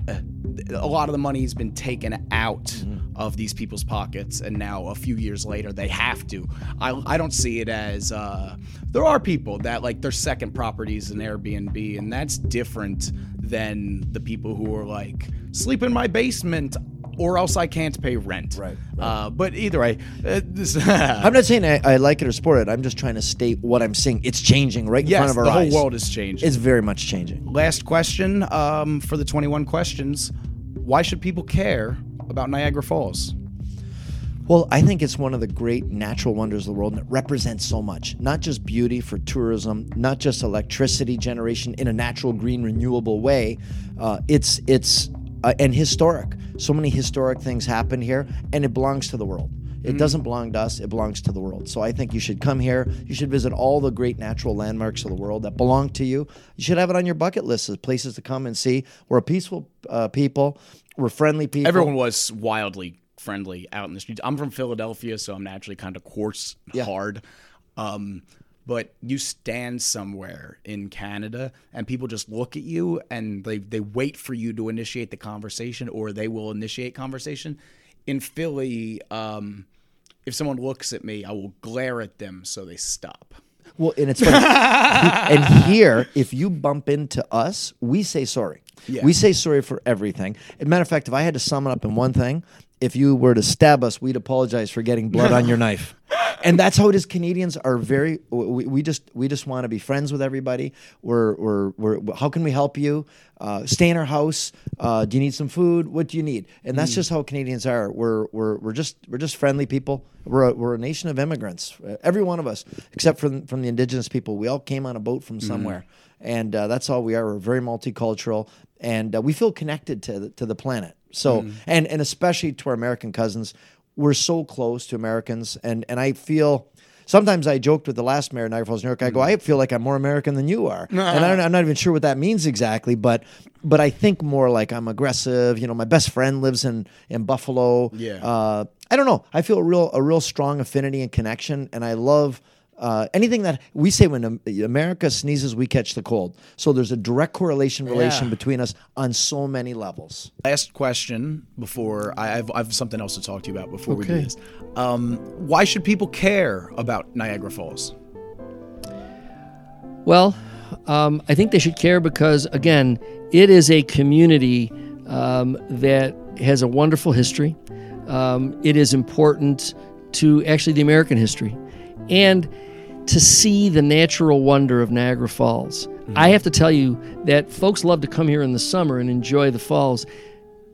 Speaker 1: a lot of the money has been taken out of these people's pockets, and now a few years later they have to. I, I don't see it as uh, there are people that like their second properties in Airbnb, and that's different than the people who are like sleep in my basement. Or else I can't pay rent. Right. Uh, but either way, uh, this,
Speaker 9: I'm not saying I, I like it or support it. I'm just trying to state what I'm seeing. It's changing right in
Speaker 1: Yes,
Speaker 9: front of our
Speaker 1: the whole
Speaker 9: eyes.
Speaker 1: world is changing.
Speaker 9: It's very much changing.
Speaker 1: Last question um, for the 21 questions: Why should people care about Niagara Falls?
Speaker 9: Well, I think it's one of the great natural wonders of the world, and it represents so much. Not just beauty for tourism, not just electricity generation in a natural, green, renewable way. Uh, it's it's uh, and historic. So many historic things happen here, and it belongs to the world. It
Speaker 1: Mm.
Speaker 9: doesn't belong to us; it belongs to the world. So I think you should come here. You should visit all the great natural landmarks of the world that belong to you. You should have it on your bucket list as places to come and see. We're a peaceful uh, people. We're friendly people.
Speaker 1: Everyone was wildly friendly out in the streets. I'm from Philadelphia, so I'm naturally kind of coarse, and
Speaker 9: Yeah.
Speaker 1: hard. Um, but you stand somewhere in Canada, and people just look at you, and they they wait for you to initiate the conversation, or they will initiate conversation. In Philly, um, if someone looks at me, I will glare at them so they stop.
Speaker 9: Well, and it's funny. and here, if you bump into us, we say sorry.
Speaker 1: Yeah.
Speaker 9: We say sorry for everything. As a matter of fact, if I had to sum it up in one thing, if you were to stab us, we'd apologize for getting blood on your knife. And that's how it is. Canadians are very. We, we just we just want to be friends with everybody. We're we're, we're how can we help you? Uh, stay in our house. Uh, do you need some food? What do you need? And that's
Speaker 1: Mm.
Speaker 9: just how Canadians are. We're we're we're just we're just friendly people. We're a, we're a nation of immigrants. Uh, Every one of us, except from from the indigenous people, we all came on a boat from
Speaker 1: Mm-hmm.
Speaker 9: somewhere, and uh, that's all we are. We're very multicultural, and uh, we feel connected to the, to the planet. So
Speaker 1: Mm.
Speaker 9: and and especially to our American cousins, we're so close to Americans, and and I feel. Sometimes I joked with the last mayor of Niagara Falls, New York. I go, I feel like I'm more American than you are, and I don't, I'm not even sure what that means exactly. But, but I think more like I'm aggressive. You know, my best friend lives in in Buffalo.
Speaker 1: Yeah.
Speaker 9: Uh, I don't know. I feel a real a real strong affinity and connection, and I love uh, anything that we say when America sneezes, we catch the cold. So there's a direct correlation relation
Speaker 1: Yeah.
Speaker 9: between us on so many levels.
Speaker 1: Last question before I have, I have something else to talk to you about before we do this. Um, why should people care about Niagara Falls?
Speaker 8: Well, um, I think they should care because, again, it is a community um, that has a wonderful history. Um, it is important to actually the American history and to see the natural wonder of Niagara Falls. I have to tell you that folks love to come here in the summer and enjoy the falls.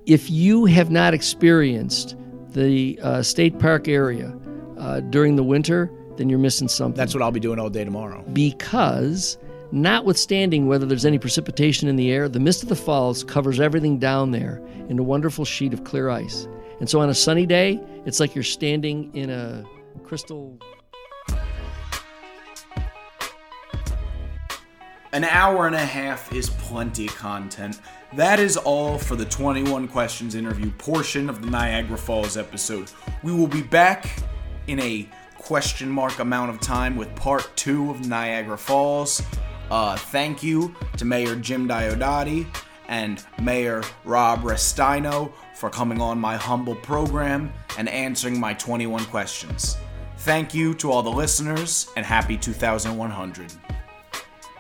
Speaker 8: If you have not experienced the uh, state park area uh, during the winter, then you're missing something
Speaker 1: That's what I'll be doing all day tomorrow.
Speaker 8: because notwithstanding whether there's any precipitation in the air, the mist of the falls covers everything down there in a wonderful sheet of clear ice. And so on a sunny day, it's like you're standing in a crystal
Speaker 12: An hour and a half is plenty content. That is all for the 21 questions interview portion of the Niagara Falls episode. We will be back in a question mark amount of time with part two of Niagara Falls. Uh, thank you to Mayor Jim Diodati and Mayor Rob Restaino for coming on my humble program and answering my 21 questions. Thank you to all the listeners and happy 2100.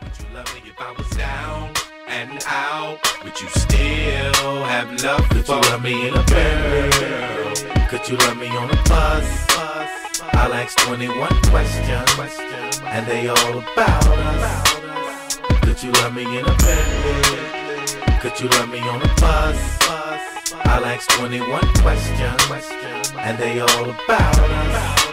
Speaker 2: Would you love me if I was down and out? Would you still have love Could you love me in a girl? Could you love me on a bus? I'll ask 21 questions, and they all about us. Could you love me in a bed? Could you love me on a bus? I'll ask 21 questions, and they all about us.